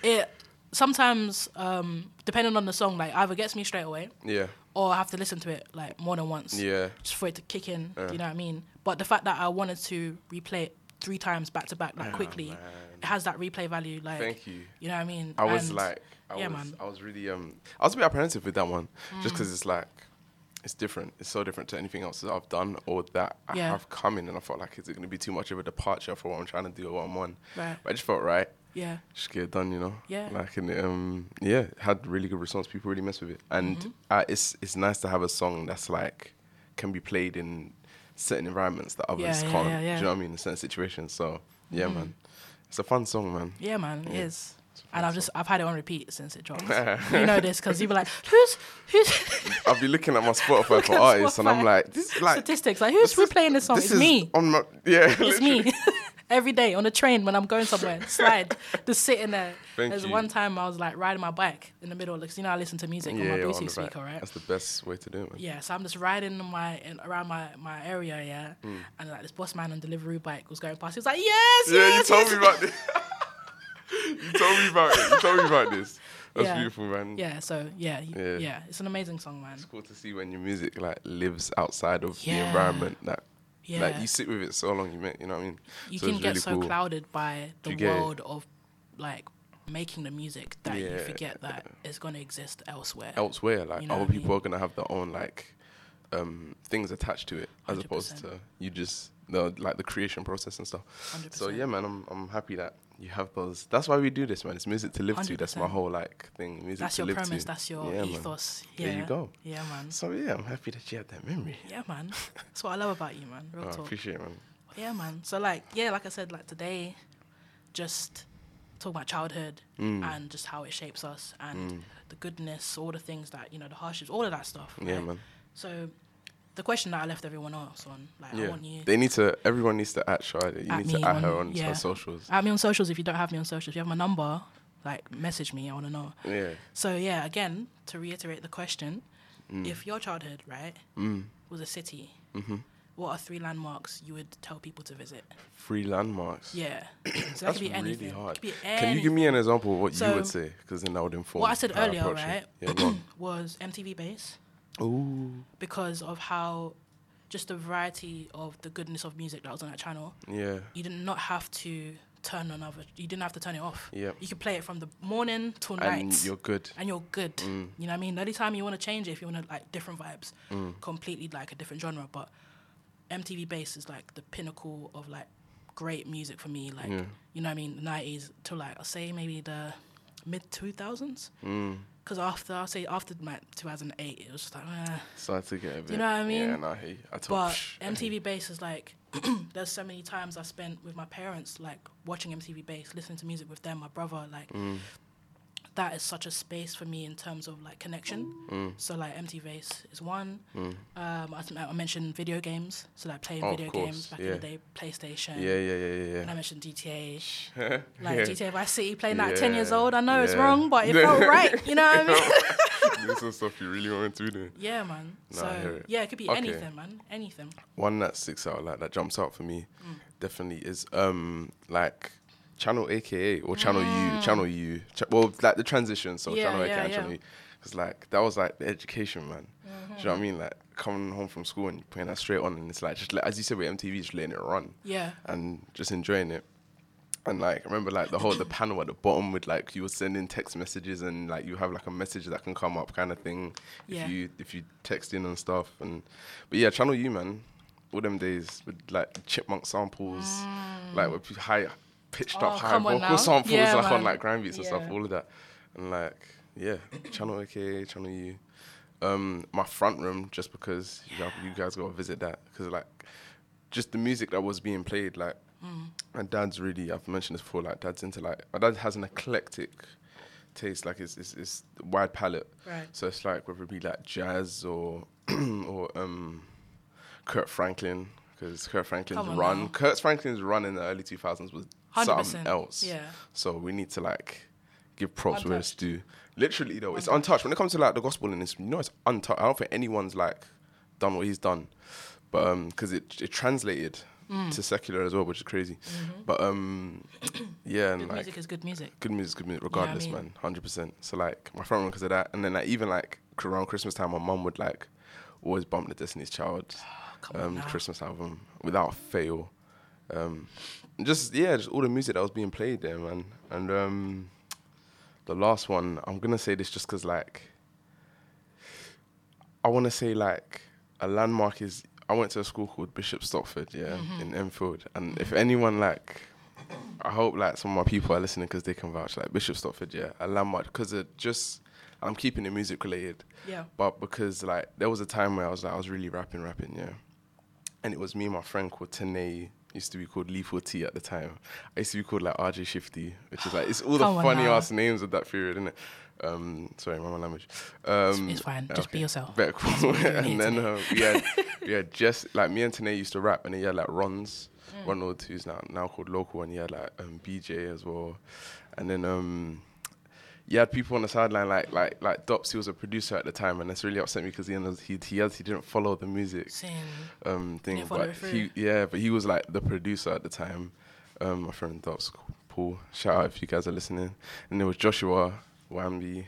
it sometimes um, depending on the song, like either gets me straight away, Yeah. or I have to listen to it like more than once. Yeah. Just for it to kick in. Do you know what I mean? But the fact that I wanted to replay it three times back to back, like Oh, quickly, man. it has that replay value. Like, Thank you. You know what I mean? I was And- like, I yeah, was, man. I was really, um, I was a bit apprehensive with that one, just Mm. because it's like, it's different. It's so different to anything else that I've done or that I Yeah. have coming, and I felt like, is it going to be too much of a departure for what I'm trying to do or what I'm on? Right. But I just felt right. Yeah. Just get it done, you know. Yeah. Like and um, yeah, had really good response. People really mess with it, and Mhm. uh, it's it's nice to have a song that's like can be played in certain environments that others Yeah, can't. yeah, yeah. Do you know what I mean? In certain situations. So yeah, Mhm. man, it's a fun song, man. Yeah, man, it Yeah. is. And I've just I've had it on repeat since it dropped. you know this because you be like, who's who's I'll be looking at my Spotify for artists, and I'm like, this is like statistics like who's replaying this song? this it's is me. on my yeah. It's me. Every day on the train when I'm going somewhere, slide, just sitting there. Thank There's you. one time I was like riding my bike in the middle, because you know I listen to music yeah, on my yeah, Bluetooth on speaker, right? That's the best way to do it, man. Yeah, so I'm just riding my in, around my, my area, yeah, Mm. and like this boss man on delivery bike was going past. He was like, "Yes, Yeah, yes, you told yes." me about this. You told me about it. You told me about this. That's Yeah. beautiful, man. Yeah, so yeah, Yeah. yeah, it's an amazing song, man. It's cool to see when your music like lives outside of the environment that Yeah. like you sit with it so long you make you know what I mean? You So can get really so cool. clouded by the get it. world of like making the music that you forget that it's gonna exist elsewhere. elsewhere. Like You know other people mean? are gonna have their own like um things attached to it as opposed to you just the like the creation process and stuff. So 100%. yeah, man, I'm I'm happy that you have those. That's why we do this, man. It's music to live to. That's my whole like thing. Music That's to your live premise, to. that's your Yeah, man. ethos. There Yeah. you go. Yeah, man. So yeah, I'm happy that you had that memory. Yeah, man. That's what I love about you, man. Real Oh, I appreciate it, man. Yeah, man. So like, yeah, like I said, like today, just talk about childhood Mm. and just how it shapes us and Mm. the goodness, all the things that you know, the hardships, all of that stuff. Yeah, right? man. So, the question that I left everyone else on, like, I Yeah, want you. they need to. Everyone needs to at Shada. You at need to at her on yeah. her socials. At me on socials. If you don't have me on socials, if you have my number, like message me. I want to know. Yeah. So yeah, again to reiterate the question, Mm. if your childhood right Mm. was a city, hmm what are three landmarks you would tell people to visit? Three landmarks. Yeah. So that That's could be really anything. hard. Could be Can you give me an example of what you would say? Because then that would inform. What I said earlier, right. Yeah, was MTV Base Ooh. because of how just the variety of the goodness of music that was on that channel. Yeah. You did not have to turn on other. You didn't have to turn it off. Yep. You could play it from the morning till And night. you're good. And you're good. Mm. You know what I mean? The only time you want to change it if you want to like different vibes, Mm. completely like a different genre. But MTV Base is like the pinnacle of like great music for me. Like Yeah. you know what I mean? The nineties to like I'll say maybe the mid two thousands. Mm. Because after I'll say after thousand eight, it was just like. Eh. Started to get a bit. You know what I mean? Yeah, no, I hear you. I told But psh, MTV Base is like, there's so many times I spent with my parents, like watching MTV Base, listening to music with them, my brother, like. Mm. That is such a space for me in terms of like connection. Mm. So like MTV Base is one. Mm. Um, I, I mentioned video games, so like playing Oh, video games back yeah. in the day, PlayStation. Yeah, yeah, yeah, yeah, yeah. And I mentioned GTA. Like Yeah. GTA Vice City, playing that at ten years old. I know it's wrong, but it felt right. You know what I mean? There's some stuff you really want to do. Yeah, man. Hear so yeah, it could be Okay. anything, man. Anything. One that sticks out, like that jumps out for me, definitely is. Um, like channel AKA or channel Mm. U, channel U. Ch- well, like the transition. So Yeah, channel AKA yeah, and channel. U. Because like that was like the education, man. Do you Mm-hmm. know what I mean? Like coming home from school and putting that straight on, and it's like just like, as you said with MTV, just letting it run. Yeah. And just enjoying it. And like I remember like the whole the panel at the bottom with like you were sending text messages and like you have like a message that can come up kind of thing Yeah. if you if you text in and stuff and but yeah channel U man all them days with like chipmunk samples like with high pitched. Oh, up high vocal now. samples Yeah, like on like grind beats and stuff all of that and like yeah channel AK channel U um my front room just because you, guys, you guys got to visit that because like just the music that was being played like Mm. my dad's really I've mentioned this before like dad's into like my dad has an eclectic taste like it's it's, it's wide palette Right. so it's like whether it be like jazz or or um Kirk Franklin because Kirk Franklin's run now. Kirk Franklin's run in the early 2000s was 100%, something else yeah. so we need to like give props where it's Untouched. due literally though it's untouched when it comes to like the gospel and it's you know it's untouched I don't think anyone's like done what he's done but um because it it translated Mm. to secular as well which is crazy Mhm. but um yeah and Good like music is good music. good music, good music, You know I regardless, mean? man, hundred percent. So like my front room because of that, and then like even like around Christmas time, my mum would like always bump the Destiny's Child um, Christmas album without fail. Um, just yeah, just all the music that was being played there, man. And um, the last one, I'm gonna say this just because like I want to say like a landmark is I went to a school called Bishop Stopford, yeah, Mhm. in Enfield, and if anyone like I hope like some of my people are listening because they can vouch. Like Bishop Stopford, yeah, a landmark because it just I'm keeping it music related. Yeah. But because like there was a time where I was like I was really rapping, rapping, yeah, and it was me and my friend called Tane. Used to be called Lethal T at the time. I used to be called like RJ Shifty, which is like it's all the on funny ass names of that period, isn't it? Um, sorry, my language. Um, It's fine. Just be yourself. Better cool. what you need and then uh, we had we had just like me and Tane used to rap, and then he had like Rons, Mm. Ronald, who's now now called Local, and he had like um, BJ as well, and then um, you had people on the sideline like like like Dops. He was a producer at the time, and that's really upset me because he he he has he didn't follow the music um thing, but he yeah, but he was like the producer at the time. Um, my friend Dops, Paul. Shout out if you guys are listening. And there was Joshua Wambi,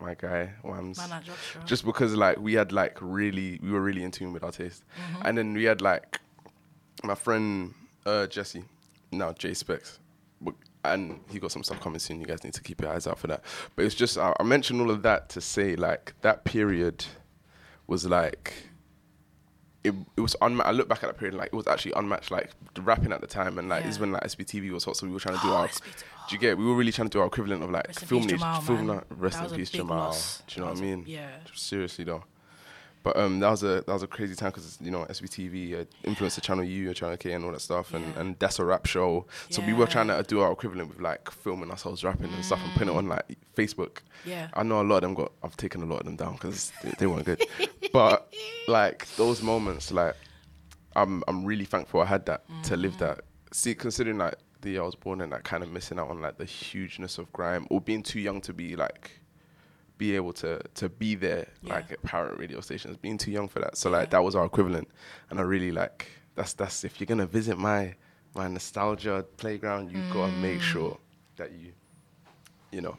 my guy Wams. Man. Just because like we had like really we were really in tune with our taste, Mhm. and then we had like my friend uh, Jesse, now J Specs, and he got some stuff coming soon. You guys need to keep your eyes out for that. But it's just I, I mentioned all of that to say like that period was like it, it was unmatched. I look back at that period like it was actually unmatched. Like the rapping at the time, and like it's Yeah. when like SBTV was hot, so we were trying to do Oh, our. Do you get? We were really trying to do our equivalent of like Rest film Jamal, film. man. Rest in peace, Jamal. Do you know what I mean? yeah. Seriously though. But um, that was a that was a crazy time because you know SBTV uh, influenced the channel U, channel K, and all that stuff, and, and that's a rap show. So we were trying to do our equivalent with like filming ourselves rapping and stuff and putting it on like Facebook. Yeah. I know a lot of them got. I've taken a lot of them down because they, they weren't good. but like those moments, like I'm I'm really thankful I had that to live that. See, considering like the year I was born and like kind of missing out on like the hugeness of grime or being too young to be like be able to to be there like at parent radio stations, being too young for that. So like that was our equivalent, and I really like that's that's if you're gonna visit my my nostalgia playground, you gotta make Mm. sure that you you know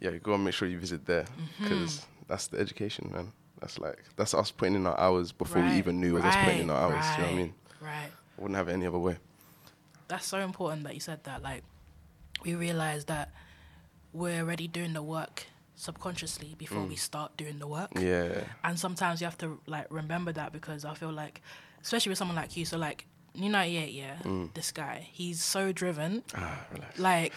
yeah you gotta make sure you visit there because Mhm. that's the education, man. That's like that's us putting in our hours before we even knew it was us putting in our hours. Do you know what I right, mean? right. I wouldn't have it any other way. That's so important that you said that. Like, we realize that we're already doing the work subconsciously before Mm. we start doing the work. Yeah. And sometimes you have to like remember that because I feel like, especially with someone like you, so like New 98, yeah, Mm. this guy, he's so driven. Ah, relax. Like,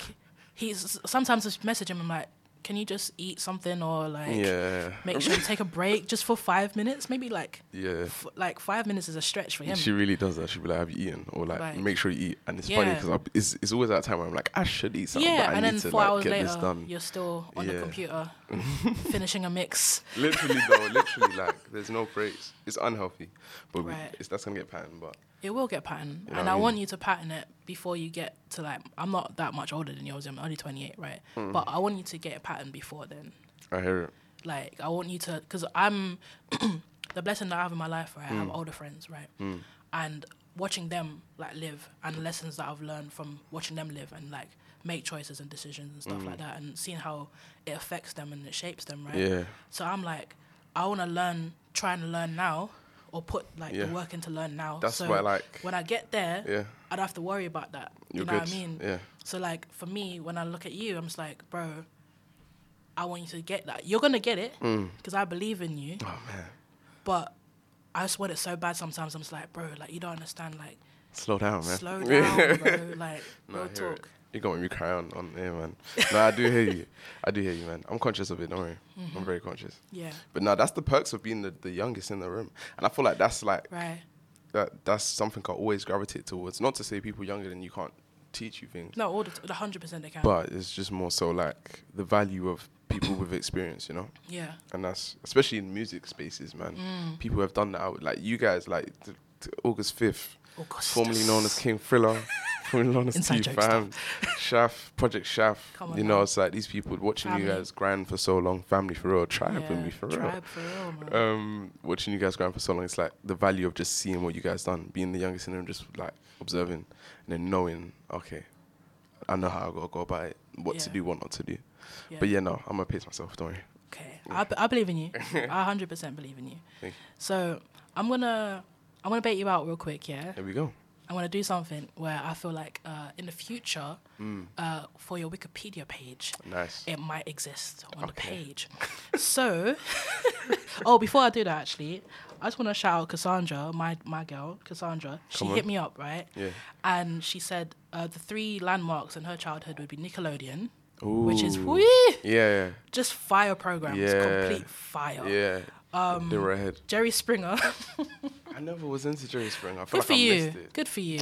he's sometimes I message him. I'm like, can you just eat something or like Yeah. make sure you take a break just for five minutes? Maybe like Yeah. f- like five minutes is a stretch for him. She really does that. She'd be like, "Have you eaten?" Or like, Like- "Make sure you eat." And it's funny Yeah. because it's it's always that time where I'm like, "I should eat something," yeah, but I and need then to four like hours later, you're still on the computer finishing a mix. literally though, literally like, there's no breaks. It's unhealthy, but we, it's that's gonna get patterned. But It will get patterned, You know and I mean? want you to pattern it before you get to like. I'm not that much older than you. I'm only 28, right? Mm. But I want you to get a pattern before then. I hear it. Like I want you to, because I'm the blessing that I have in my life, right? I have Mm. older friends, right? Mm. And watching them like live and the lessons that I've learned from watching them live and like make choices and decisions and stuff Mm. like that and seeing how it affects them and it shapes them, right? Yeah. So I'm like, I want to learn, try and learn now, or put like Yeah. the work into learn now. That's so why, like- when I get there, Yeah. I don't have to worry about that. You're you know what I mean? Yeah. So like for me, when I look at you, I'm just like, bro, I want you to get that. You're gonna get it Mm. because I believe in you. Oh man. But I just want it so bad. Sometimes I'm just like, bro, like you don't understand. Like Slow down, man. Slow down, bro. Like, no, real I hear it. Talk. You got me cry on on here, man. no, I do hear you. I do hear you, man. I'm conscious of it. Don't worry. I'm Mhm. very conscious. Yeah. But no, that's the perks of being the, the youngest in the room, and I feel like that's like Right. that. That's something I always gravitate towards. Not to say people younger than you can't teach you things, no, all the hundred percent they can. but it's just more so like the value of people with experience, you know. Yeah. And that's especially in music spaces, man. Mm. People have done that. out- Like you guys, like t- t- August fifth, formerly known as King Thriller, as Inside T Fam, Shaft, Project on You know, now. it's like these people watching you guys grind for so long, family for real, tribe with Yeah, me for tribe real. for real, man. Um, watching you guys grind for so long, it's like the value of just seeing what you guys done, being the youngest in them, just like observing and then knowing, okay, I know how I gotta go about it, what to do, what not to do. Yeah. But yeah, no, I'm gonna pace myself. Don't worry. Okay, I, b- I believe in you. I hundred percent believe in you. Thank you. So I'm gonna I'm gonna bait you out real quick. Yeah. There we go. I'm gonna do something where I feel like uh, in the future, Mm. uh, for your Wikipedia page, Nice. it might exist on the page. so, oh, before I do that, actually, I just want to shout out Cassandra, my my girl, Cassandra. She hit me up, right? Yeah. And she said uh, the three landmarks in her childhood would be Nickelodeon, which is Ooh. whee, Yeah. just fire programs, Yeah. complete fire. Yeah. Um, they were ahead. Jerry Springer. I never was into Jerry Springer. I feel Good like for I you. missed it. Good for you.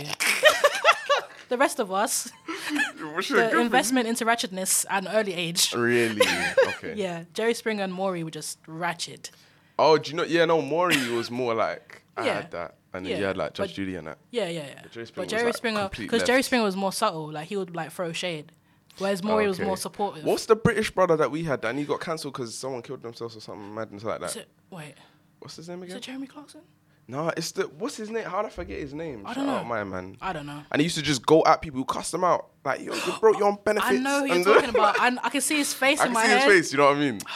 the rest of us, What's your good the investment into ratchetness at an early age. Really? Okay. Yeah, Jerry Springer and Maury were just ratchet. Oh, do you know? Yeah, no, Maury was more like I Yeah. had that, and then Yeah, you had like Judge but- Judy and that. Yeah, yeah, yeah. But Jerry Springer was, Jerry like, Springer, because Jerry. Springer was more subtle, like he would like throw shade, whereas Maury was Okay. more supportive. What's the British brother that we had? And he got cancelled because someone killed themselves or something madness like that. Is it, wait, What's his name again? is again? it Jeremy Clarkson? No, it's the what's his name? How would I forget his name? I don't out know. my man. I don't know. And he used to just go at people, cuss them out. Like, yo, you broke your own benefits. I know who you're and- talking about. I, I can see his face in my mind. I in can my see head. his face, you know what I mean?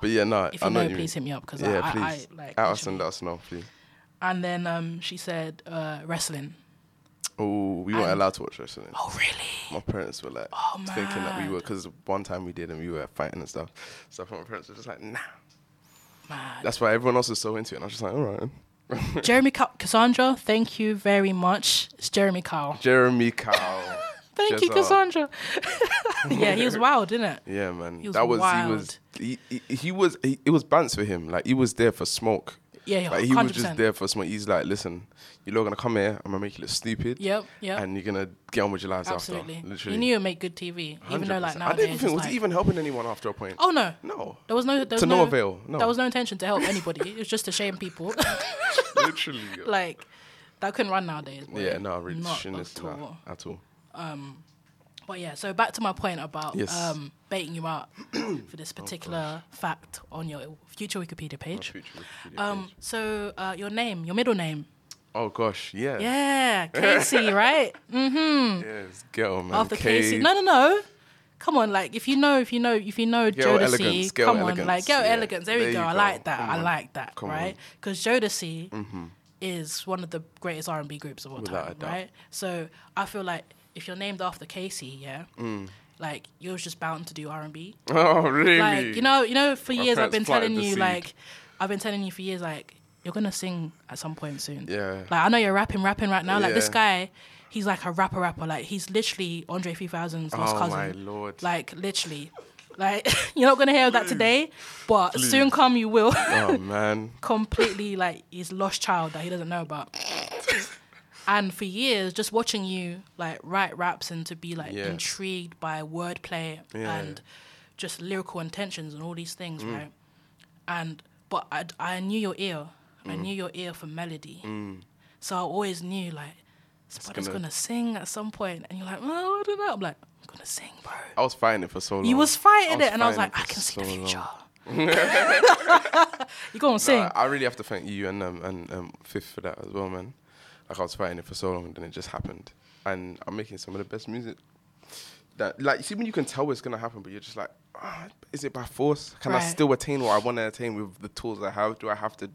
But yeah, no, If I you know know, you please mean. hit me up, 'cause yeah, I- I- please. I, like, At us and let us know, please. And then um, she said uh, wrestling. Oh, we weren't allowed to watch wrestling. Oh, really? My parents were like Oh, thinking that we were because one time we did and we were fighting and stuff. So my parents were just like, nah. Mad. That's why everyone else is so into it. And I was just like, all right. Jeremy Ca- Cassandra, thank you very much. It's Jeremy Kyle. Jeremy Kyle. Thank you, Cassandra. yeah, he was wild, didn't it? Yeah, man. He was that was wild. he was he, he, he was he, it was bants for him. Like he was there for smoke. Yeah, yeah, like he was just there for smoke. He's like, listen, you're not gonna come here. I'm gonna make you look stupid. Yep, yep. And you're gonna get on with your lives Absolutely. after. Literally. You knew would make good TV, even though like 100%. I nowadays. didn't even think was like, even helping anyone after a point. Oh no, no. There was no. There was To no no avail, no. There was no intention to help anybody. it was just to shame people. Literally. like that couldn't run nowadays. boy. yeah, no, really Not shouldn't at all. at all. Um, but yeah, so back to my point about Yes. Oh, um, baiting you out for this particular fact on your future Wikipedia page. future Wikipedia um, so uh, your name, your middle name, Oh gosh, yeah. yeah, Casey, right? Mm-hmm. Yes, girl, man. After Casey, no, no, no. Come on, like if you know, if you know, if you know Girl Jodeci, elegance, girl come on, like girl yeah. elegance. There we There go. you I go. like that. Come I like that. Right? Because Jodeci Mhm. is one of the greatest R and B groups of all Without time, right? So I feel like if you're named after Casey, yeah, Mm. like you're just bound to do R and B. Oh, really? Like you know, you know, for years I've been telling you, like, I've been telling you for years, like, you're gonna sing at some point soon. Yeah. Like I know you're rapping, rapping right now. Like this guy, he's like a rapper, rapper. Like he's literally Andre 3000's lost Oh, cousin. my Lord. Like literally, like you're not gonna hear that today, but Please. soon come you will. Oh man. Completely like his lost child that he doesn't know about. and for years, just watching you like write raps and to be like Yeah. intrigued by wordplay Yeah. and just lyrical intentions and all these things, Mm. right? And but I, I knew your ear. I Mm. knew your ear for melody. Mm. So I always knew like Spudder's gonna- gonna, sing at some point, and you're like, oh, I. I'm like, I'm gonna sing, bro. I was fighting it for so long. You was fighting I it, and I was like, I can sing the future. You gonna sing? Nah, I really have to thank you and um, and um, Fifth for that as well, man. Like I was fighting it for so long, and then it just happened, and I'm making some of the best music. That like you see when you can tell it's gonna happen, but you're just like, ah, is it by force? Can I still attain what I want to attain with the tools I have? Do I have to?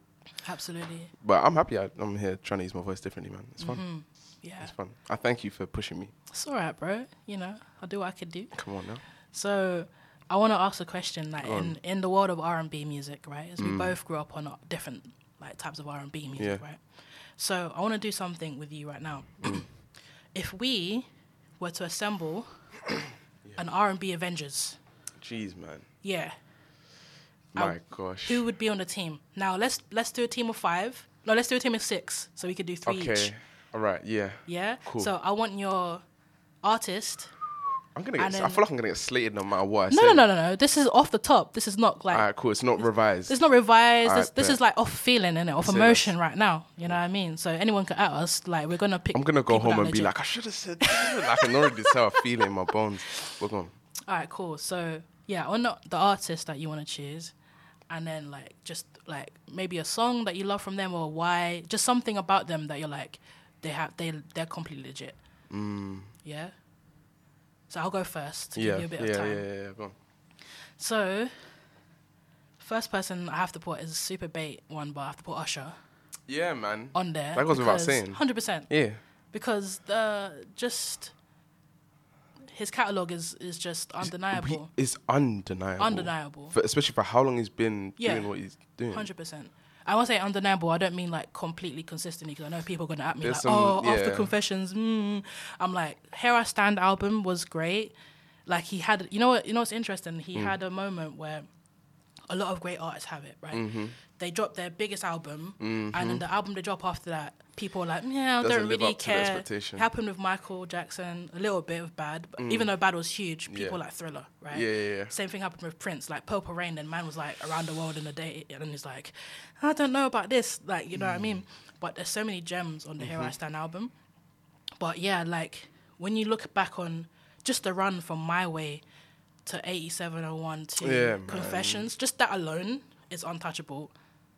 Absolutely. But I'm happy. I, I'm here trying to use my voice differently, man. It's fun. Mhm. Yeah. It's fun. I thank you for pushing me. It's all right, bro. You know, I'll do what I can do. Come on now. So, I want to ask a question. Like Go on. in in the world of R and B music, right? As we Mm. both grew up on uh, different like types of R and B music, Yeah. right? So, I want to do something with you right now. if we were to assemble an R and B Avengers, Jeez, man. yeah, My gosh. who would be on the team? Now let's let's do a team of five. No, let's do a team of six, so we could do three Okay. each. All right. Yeah. Yeah. Cool. So I want your artist. I'm gonna and get. I feel like I'm gonna get slated no matter what I No, say. no, no, no, no. This is off the top. This is not like All right. Cool. It's not revised. It's not revised. Alright, this this is like off feeling, innit? Off emotion right now. You know what I mean? So anyone can at us. Like we're gonna pick. I'm gonna go home that and be like, I should have said. that. I can already tell. I feel it in my bones. We're going. All right, cool. So yeah, on the, the artist that you want to choose, and then like just like maybe a song that you love from them or why, just something about them that you're like, they have they they're completely legit. Mm. Yeah. So I'll go first to Yeah. give you a bit Yeah. of Yeah. time. Yeah. Yeah. Go on. So first person I have to put is a super bait one, but I have to put Usher Yeah, man. on there. That goes without saying. Hundred percent. Yeah. because the just his catalog is is just undeniable. He is undeniable. Undeniable. For, especially for how long he's been Yeah. doing what he's doing. Hundred percent. I want to say undeniable. I don't mean like completely consistently because I know people are gonna at me There's like, some- oh, after. Confessions. Mm. I'm like, Here I Stand album was great. Like he had, you know what? You know what's interesting? He Mm. had a moment where a lot of great artists have it, right? Mhm. They drop their biggest album, and Mhm. then the album they drop after that, people are like, yeah, I Doesn't don't really up to the care. Happened with Michael Jackson, a little bit of Bad, but Mm. even though Bad was huge, people Yeah. like Thriller, right? Yeah, yeah, yeah. Same thing happened with Prince, like Purple Rain, and man was like around the world in a day, and then he's like, I don't know about this, like you know what I mean? But there's so many gems on the Here I Mhm. Stand album. But yeah, like when you look back on just the run from My Way to 8701 to Yeah, man. Confessions, just that alone is untouchable.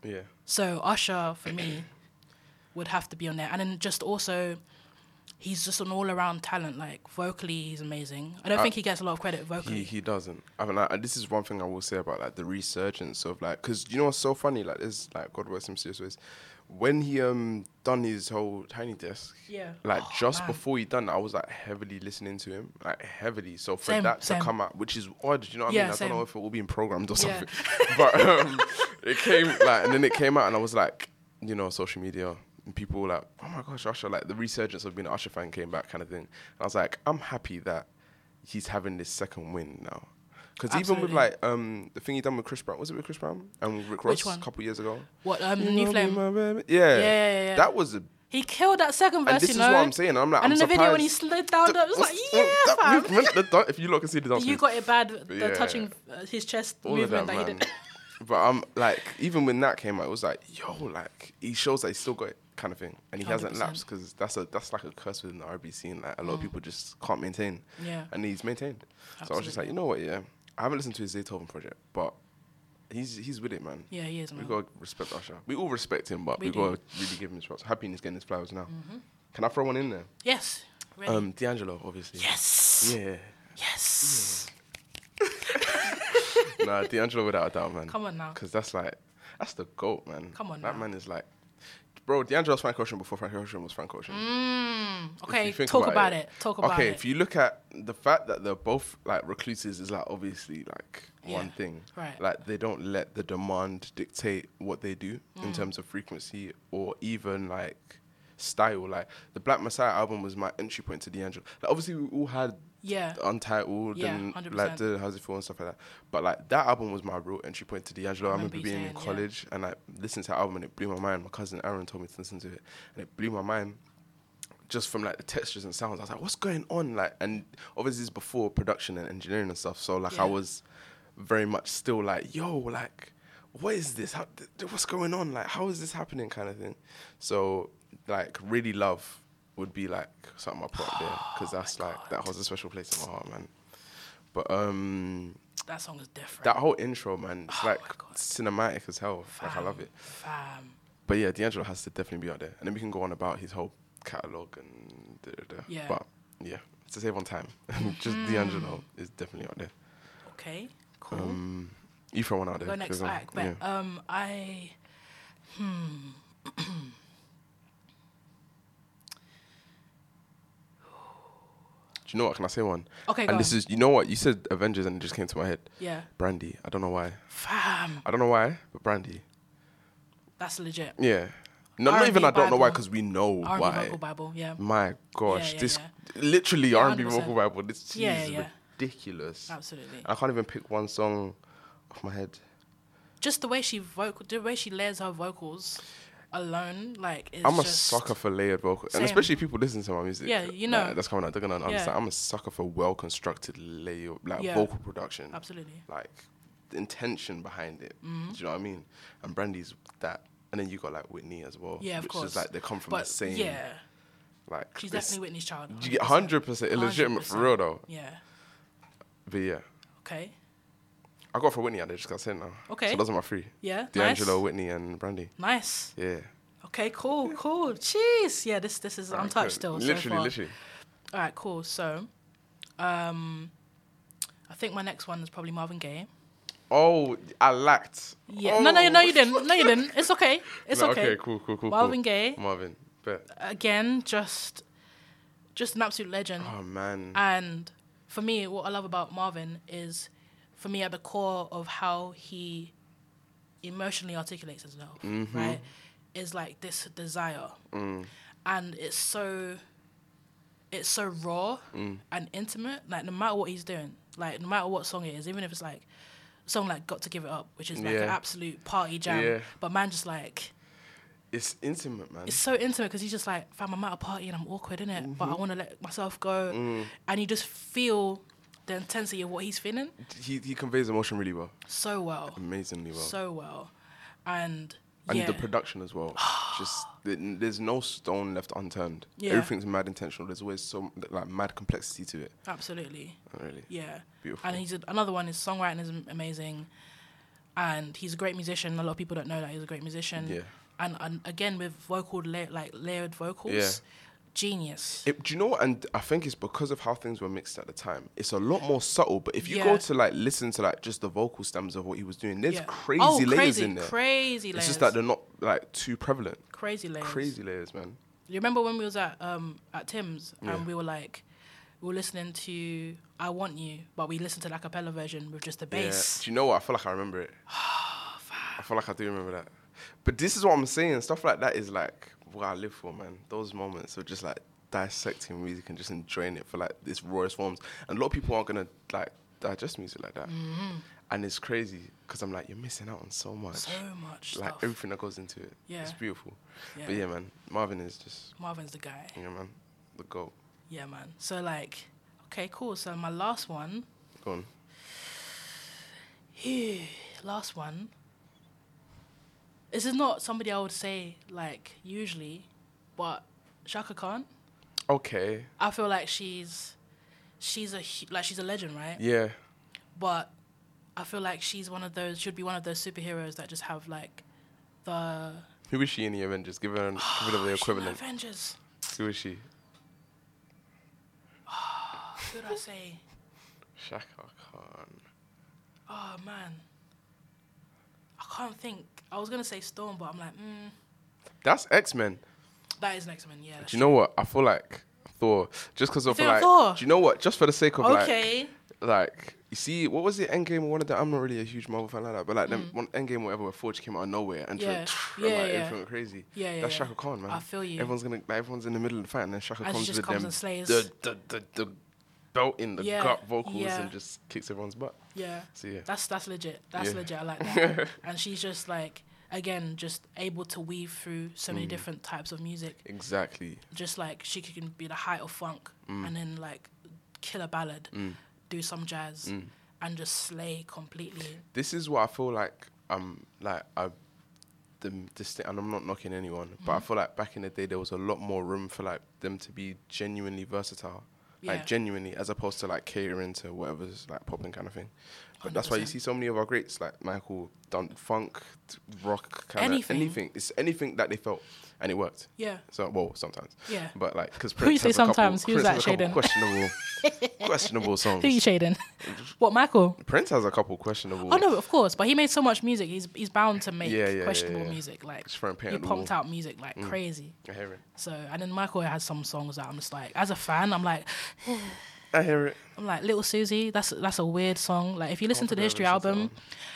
Yeah. So Usher for me would have to be on there, and then just also. He's just an all-around talent. Like vocally, he's amazing. I don't I- think he gets a lot of credit vocally. He he doesn't. I mean, like, this is one thing I will say about like the resurgence of like, cause you know what's so funny? Like, this like God rest him serious ways. When he um done his whole tiny desk, Yeah. like Oh, just man. before he done, that, I was like heavily listening to him, like heavily. So for Same, that same. to come out, which is odd, you know what Yeah, I mean? I same. don't know if it will be programmed or Yeah. something, but um, it came like, and then it came out, and I was like, you know, social media. And people were like, oh my gosh, Usher, like the resurgence of being an Usher fan came back, kind of thing. And I was like, I'm happy that he's having this second win now. Because even with like um the thing he done with Chris Brown, was it with Chris Brown and Rick Ross Which one? a couple years ago? What um, You New know Flame? me, my baby. Yeah, Yeah. yeah, yeah. That was a He killed that second verse. and this you is know? what I'm saying. I'm like, and I'm in the video when he slid down, the, it was like, yeah, that fam. movement, the dun- if you look and see the dance You moves, got it bad. The Yeah. touching uh, his chest all of movement that, that, he man. did. but I'm like, even when that came out, it was like, yo, like he shows that he's still got it, kind of thing, and he hasn't 100%. lapsed because that's a that's like a curse within the RB scene. Like a lot of Mm. people just can't maintain, Yeah. and he's maintained. So I was just like, you know what, yeah, I haven't listened to his Beethoven project, but. He's he's with it, man. Yeah, he is, We gotta respect Usher. We all respect him, but We we, gotta really give him his props. Happy he's getting his flowers now. Mhm. Can I throw one in there? Yes. Ready. Um, D'Angelo, obviously. Yes. Yeah. Yes. nah, D'Angelo without a doubt, man. Come on now. Because that's like, that's the GOAT, man. Come on That now. man is like, bro, D'Angelo's Frank Ocean before Frank Ocean was Frank Ocean. Mm, okay, talk about, it. Talk about okay, it. Okay, if you look at the fact that they're both like recluses is like obviously like one Yeah, thing. right. Like they don't let the demand dictate what they do in Mm. terms of frequency or even like style. Like the Black Messiah album was my entry point to D'Angelo. Like obviously we all had Yeah. Untitled Yeah, and 100%. like the How's It Feel and stuff like that. But like that album was my real entry point to D'Angelo. I, I remember being in saying, yeah. college and I listened to that album and it blew my mind. My cousin Aaron told me to listen to it and it blew my mind just from like the textures and sounds. I was like, what's going on? Like, and obviously it's before production and engineering and stuff. So like, Yeah. I was very much still like, yo, like, what is this? How, th- what's going on? Like, how is this happening? Kind of thing. So like, really love would be like something I put up there because that's like that holds a special place in my heart, man. But um, That song is different. that whole intro, man, it's like cinematic as hell. Like I love it. Fam. But yeah, D'Angelo has to definitely be out there, and then we can go on about his whole catalog and da, da, da. Yeah. But yeah, to save on time, just Mhm. D'Angelo is definitely out there. Okay, cool. Um, you throw one out there. Go next. I'm- but yeah. um, I hmm. Do you know what? Can I say one? Okay, And this on. is, you know what? You said Avengers and it just came to my head. Yeah. Brandy. I don't know why. Fam. I don't know why, but Brandy. That's legit. Yeah. No, not even I don't know why because we know R&B why. vocal Bible, yeah. My gosh, Yeah, yeah, this yeah. literally Yeah, R&B vocal Bible. This is ridiculous. Absolutely. I can't even pick one song off my head. Just the way she vocal, the way she layers her vocals alone, like is I'm a sucker for layered vocals, and Same. especially people listening to my music. Yeah, you like, know. that's coming out. They're gonna Yeah. understand. I'm a sucker for well constructed layer, like Yeah. vocal production. Absolutely. Like the intention behind it. Mhm. Do you know what I mean? And Brandy's that, and then you got like Whitney as well. Yeah, of which course. is like they come from But, the same. Yeah. Like She's definitely Whitney's child. You get hundred percent illegitimate for real though. Yeah. But yeah, Okay. I got for Whitney. I just got sent now. Okay. So those are my three. Yeah, D'Angelo, nice. Whitney, and Brandy. Nice. Yeah. Okay. Cool. Cool. Jeez. Yeah. This this is untouched still. so Literally, far. literally. All right. Cool. So, um, I think my next one is probably Marvin Gaye. Oh, I lacked. Yeah. Oh. No, no, no, you didn't. No, you didn't. It's okay. It's No, okay. Okay, cool, cool, cool. Marvin cool. Gaye. Marvin. Bet. Again, just, just an absolute legend. Oh man. And for me, what I love about Marvin is, for me, at the core of how he emotionally articulates himself, Mhm. right, is like this desire, Mm. and it's so, it's so raw Mm. and intimate. Like no matter what he's doing, like no matter what song it is, even if it's like, a song like "Got to Give It Up," which is like an absolute party jam, Yeah. but man, just like. It's intimate, man. It's so intimate because he's just like, fam, I'm at a party and I'm awkward, innit? But I Mhm. want to let myself go. Mm. And you just feel the intensity of what he's feeling He he conveys emotion really well. so well. Amazingly well. So well. And, and yeah. the production as well. Just th- there's no stone left unturned. Yeah. Everything's mad intentional. There's always so like mad complexity to it. Absolutely. Oh, really. Yeah. Beautiful. And he's a, another one. His songwriting is amazing, and he's a great musician. A lot of people don't know that he's a great musician. Yeah. And, and again with vocal la- like layered vocals, Yeah. Genius. It, do you know what? And I think it's because of how things were mixed at the time. It's a lot more subtle. But if you Yeah. go to like listen to like just the vocal stems of what he was doing, there's Yeah. crazy Oh, layers crazy, in there. crazy layers. It's just that they're not like too prevalent. Crazy layers. Crazy layers, man. You remember when we was at um at Tim's Yeah. and we were like, we were listening to "I Want You," but we listened to the a cappella version with just the bass. Do you know what? I feel like I remember it. I feel like I do remember that. But this is what I'm saying. Stuff like that is like what I live for, man. Those moments of just like dissecting music and just enjoying it for like its rawest forms. And a lot of people aren't gonna like digest music like that. Mhm. And it's crazy because I'm like, you're missing out on so much. So much Like stuff. everything that goes into it. Yeah. It's beautiful. Yeah. But yeah, man, Marvin is just Marvin's the guy. yeah, man, the goat. Yeah, man. So like, okay, cool. So my last one, Go on. last one. This is not somebody I would say like usually, but Chaka Khan. Okay. I feel like she's, she's a like she's a legend, right? Yeah. but I feel like she's one of those should be one of those superheroes that just have like the Who is she in the Avengers? Give her, an, ah, give her the equivalent. Avengers. Who is she? Ah, who would I say? Chaka Khan. Oh man, I can't think. I was gonna say Storm, but I'm like, mm, That's X Men. that is next man. Yeah. Do you know what? I feel like Thor. Just because of like. Thor? Do you know what? Just for the sake of like. Okay. like. Like you see, what was it? Endgame or one of the. I'm not really a huge Marvel fan like that, but like Mm. one Endgame or whatever, where Forge came out of nowhere and Yeah. just Yeah, and, like, yeah. everything went crazy. Yeah, yeah, That's yeah. Chaka Khan, man. I feel you. Everyone's gonna like everyone's in the middle of the fight, and then Chaka And she comes just with comes them and slays. the the the, the belt in the Yeah, gut vocals yeah. and just kicks everyone's butt. Yeah. So yeah. That's that's legit. That's Yeah. legit. I like that. and she's just like again just able to weave through so many Mm. different types of music. Exactly. Just like she can be the height of funk Mm. and then like kill a ballad, Mm. do some jazz, Mm. and just slay completely. this is what I feel like um like I the this thing, and I'm not knocking anyone, but I Mhm. feel like back in the day there was a lot more room for like them to be genuinely versatile. Yeah. Like genuinely, as opposed to like catering to whatever's like popping kind of thing. But that's why you see so many of our greats like Michael done funk, rock, kind of Anything. anything. It's anything that they felt and it worked. Yeah. So well, sometimes. Yeah. But like, because Who you say sometimes? Who's that, Shaden? Questionable, questionable songs. Who you shading? what Michael? Prince has a couple questionable. Oh no, of course, but he made so much music. He's he's bound to make Yeah, yeah, questionable yeah. music. Like Just throwing paint he pumped out music like Mm. crazy. I hear it. So and then Michael has some songs that I'm just like, as a fan, I'm like, I hear it. I'm like Little Susie. That's that's a weird song. Like if you listen to the History album,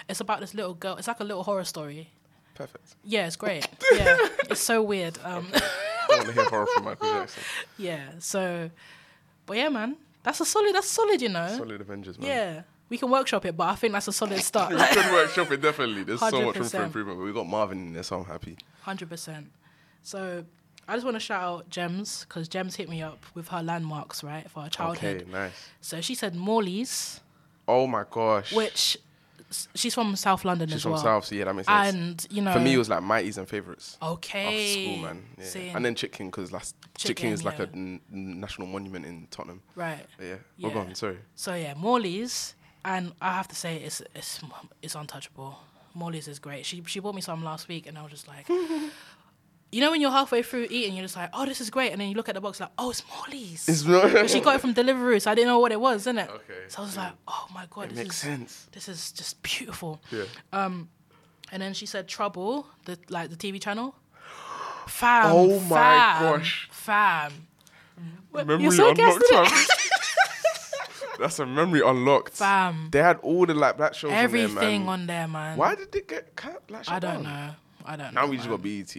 it's about this little girl. It's like a little horror story. Perfect. Yeah, it's great. Yeah, it's so weird. Um, I want to hear horror from Michael Jackson. yeah. So, but yeah, man, that's a solid. That's solid. You know. Solid Avengers, man. Yeah, we can workshop it, but I think that's a solid start. we could workshop it definitely. There's so much room for improvement, but we got Marvin in there, so I'm happy. Hundred percent. So I just want to shout out Gems because Gems hit me up with her landmarks right for her childhood. Okay, nice. So she said Morley's, Oh my gosh. which she's from South London She's as from. South, so yeah, that makes sense. And you know, for me, it was like Mighties and favorites. Okay. After school, man. Yeah. And then Chicken because last Chicken, is like yeah. a n- national monument in Tottenham. Right. But yeah. Yeah. Well, go on, sorry. So yeah, Morley's, and I have to say it's it's it's untouchable. Morley's is great. She she bought me some last week, and I was just like, you know, when you're halfway through eating, you're just like, oh, this is great, and then you look at the box like, oh, it's Morley's. It's not- she got it from Deliveroo, so I didn't know what it was, isn't it? Okay. So I was like, oh my god, It this makes is sense. this is just beautiful. Yeah. Um, and then she said Trouble, the like the TV channel. Fam. Oh my fam, gosh. Fam. What- Memory You're so unlocked. That's a memory unlocked. Fam. They had all the like black shows Everything on there, man. on there, man. Why did it get cut? Like, I don't down? know. I don't Now know. Now we just got BET.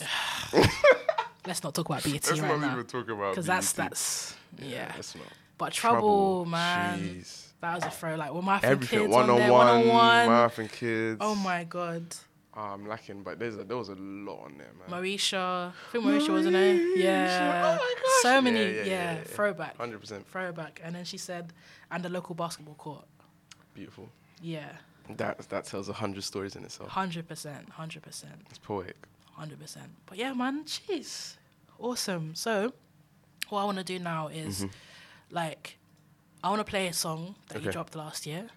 Let's not talk about BET Let's right not now. even talk about Because that's BET. that's yeah. not. But trouble, man. jeez. That was a throw. Like with my Everything kids one on there, one, one on one. Marathon Kids. Oh my god. Oh, I'm lacking, but there's a, there was a lot on there, man. Moesha. I think Moesha wasn't there. Oh yeah. Oh my gosh. so many. Yeah, Yeah, yeah, yeah, yeah. Throwback. 100%. Throwback. And then she said, and the local basketball court. Beautiful. Yeah. That that tells a hundred stories in itself. Hundred percent. Hundred percent. It's poetic. Hundred percent. But yeah, man, jeez, awesome. So, what I want to do now is, Mhm. like, I want to play a song that you dropped last year.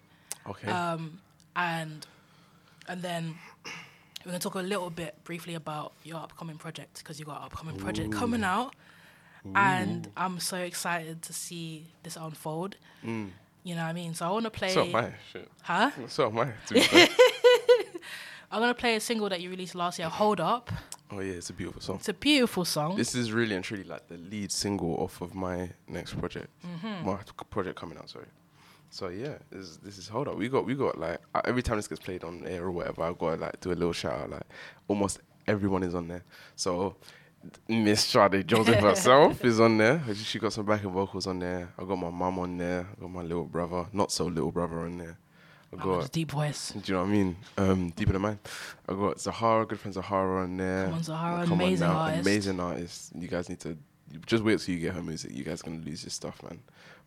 Okay. Um, and and then we're gonna talk a little bit briefly about your upcoming project because you got an upcoming project coming Ooh. out, and I'm so excited to see this unfold. Mm. You know what I mean? So I want to play. So am I. Shit. Huh? So am I. To be fair. I'm gonna play a single that you released last year. Hold up. oh yeah, it's a beautiful song. It's a beautiful song. This is really and truly like the lead single off of my next project. Mhm. My project coming out, sorry. So yeah, this, is- this is hold up. We got we got like every time this gets played on air or whatever, I gotta like do a little shout out. Like almost everyone is on there. So Miss Sade Joseph herself is on there. She- She got some backing vocals on there. I got my mum on there. I got my little brother, not so little brother on there. I Oh, it's deep voice. Do you know what I mean? Um, deeper than mine. I got Zahara, good friend Zahara on there. Come on, Zahara, Come amazing now, artist. Amazing artist. You guys need to just wait till you get her music. You guys gonna lose your stuff, man.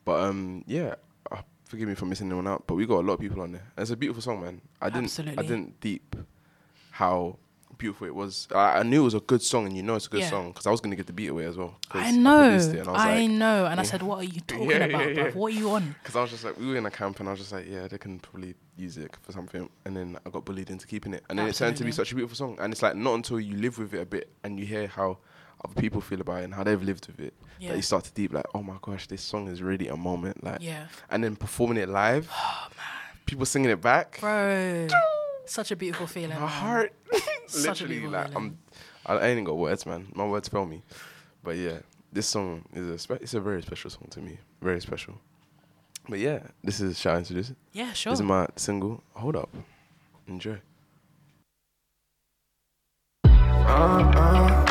But um, yeah. Uh, forgive me for missing anyone out, but we got a lot of people on there. And it's a beautiful song, man. I didn't. I didn't deep how beautiful it was. I, I knew it was a good song, and you know it's a good Yeah. song because I was gonna get the beat away as well. I know. it, and was I like, know. And I said, "What are you talking Yeah, about, yeah, bruv? What are you on?" Because I was just like, we were in a camp, and I was just like, yeah, they can probably use it for something. And then I got bullied into keeping it, and then it turned to be such a beautiful song. And it's like not until you live with it a bit and you hear how other people feel about it and how they've lived with it Yeah. that you start to deep like, oh my gosh, this song is really a moment. Like, Yeah. And then performing it live, oh, people singing it back. Bro, such a beautiful feeling. My man. heart, literally, like feeling. I'm, I I ain't got words, man. My words fail me. But yeah, this song is a spe- it's a very special song to me, very special. But yeah, this is shall I introduce it? Yeah, sure. This is my single. Hold up, enjoy. Baby,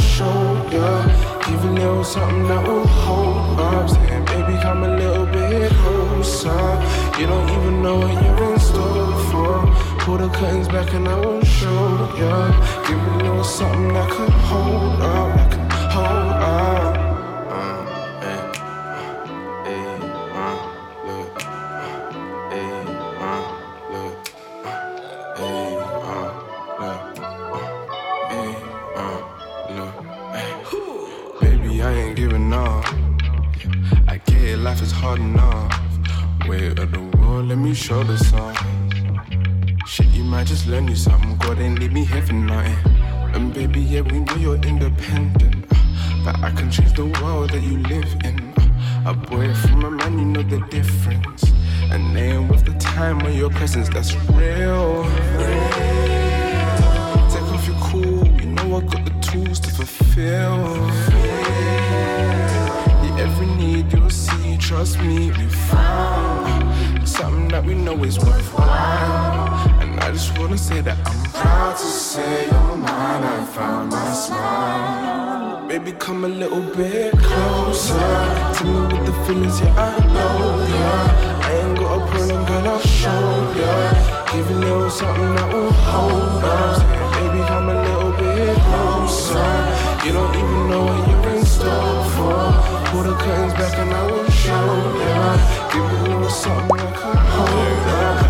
show, yeah. Even was something that will hold up. Saying, baby, come a little bit closer. You don't even know what you're in store for. Pull the curtains back and I will show, yeah. Give me a little something that could hold up, that could hold up. Life is hard enough. Weight of the world, let me show the sun. Shit, you might just learn you something. God ain't leave me here for nothing. And baby, yeah, we know you're independent. But I can change the world that you live in. A boy from a man, you know the difference. And ain't with the time or your presence, that's real. Take off your cool, you know I got the tools to fulfill. Yeah, every need you'll see, trust me, we found something that we know is worthwhile. And I just wanna say that I'm proud to say you're mine. I found my smile. Baby, come a little bit closer. Tell me what the feelings, yeah, I know, yeah. I ain't got a problem, girl, I'll show ya. Give you a little something that will hold us. Baby, come a little bit closer. You don't even know what you're in store for. Pull the curtains back and I will show ya. Give you a little something I can hold up.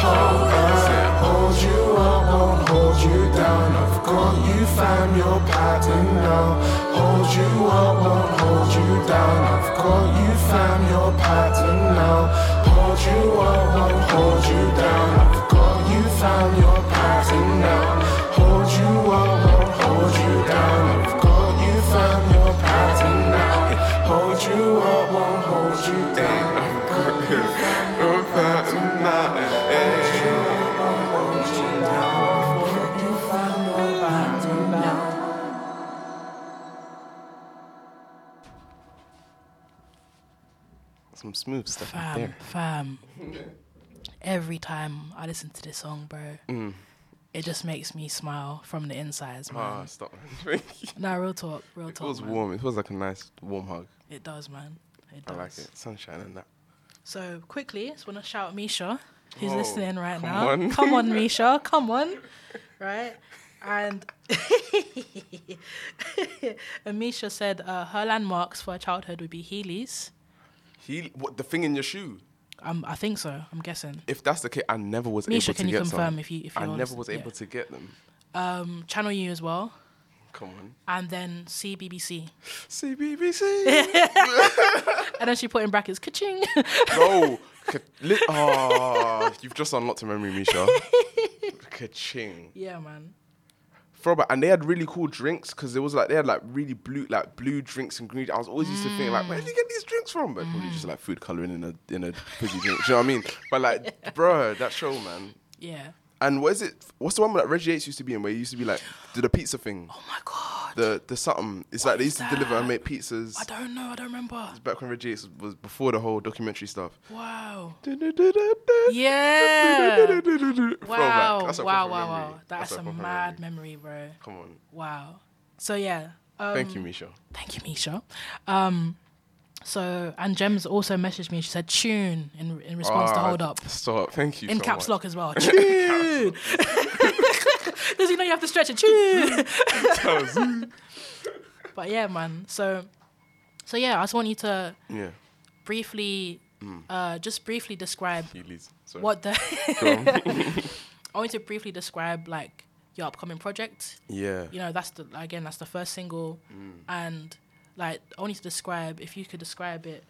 Hold up. Hold you up, won't hold you down. I've got you, found your pattern now. Hold you up, won't hold you down. I've got you, found your pattern now. Hold you up, won't hold you down. I've got you, found your pattern now. Hold you up, won't hold you down. Smooth stuff right Fam, there. fam. Every time I listen to this song, bro, Mm. it just makes me smile from the insides, man. Ah, stop. Nah, real talk, real It talk. feels man. warm. It feels like a nice warm hug. It does, man. It does. I like it. Sunshine and that. So quickly, just want to shout Misha, who's listening right come now. on. Come on, Misha, come on, right? And and Misha said uh, her landmarks for her childhood would be Heelys. He, what the thing in your shoe? Um, I think so. I'm guessing. If that's the case, I never was Misha, able to can you get confirm some. if you- if you're never honest? was Yeah. able to get them. Um, Channel U as well, Come on. and then CBBC. CBBC. and then she put in brackets, ka-ching. Ka- li- oh, you've just unlocked a memory, Misha. Ka-ching. yeah, man. Throwback. And they had really cool drinks because it was like they had like really blue, like blue drinks and green. I was always used to think like, where did you get these drinks from? But probably just like food coloring in a in a fizzy drink. Do you know what I mean? But like, bro, that show, man. Yeah. And what is it? What's the one that Reggie Yates used to be in? Where he used to be like, do the pizza thing? Oh my god. The the something. It's like they used to deliver and make pizzas. I don't know. I don't remember. It's back when Reggie Yates was before the whole documentary stuff. Wow. Yeah. Wow. That's a wow. Wow. memory. Wow. That's, That's a a mad memory. bro. Come on. Wow. So yeah. Um, Thank you, Misha. Thank you, Misha. Um, so and Gems also messaged me. She said tune in in response to Ah, hold up Stop. Thank you. in so caps much. lock as well. Tune. Does you know you have to stretch it? Tune. but yeah, man. So so yeah, I just want you to Yeah. briefly, Mm. uh, just briefly describe what the. I want you to briefly describe like your upcoming project. Yeah. You know, that's the again, that's the first single, Mm. and like only to describe if you could describe it.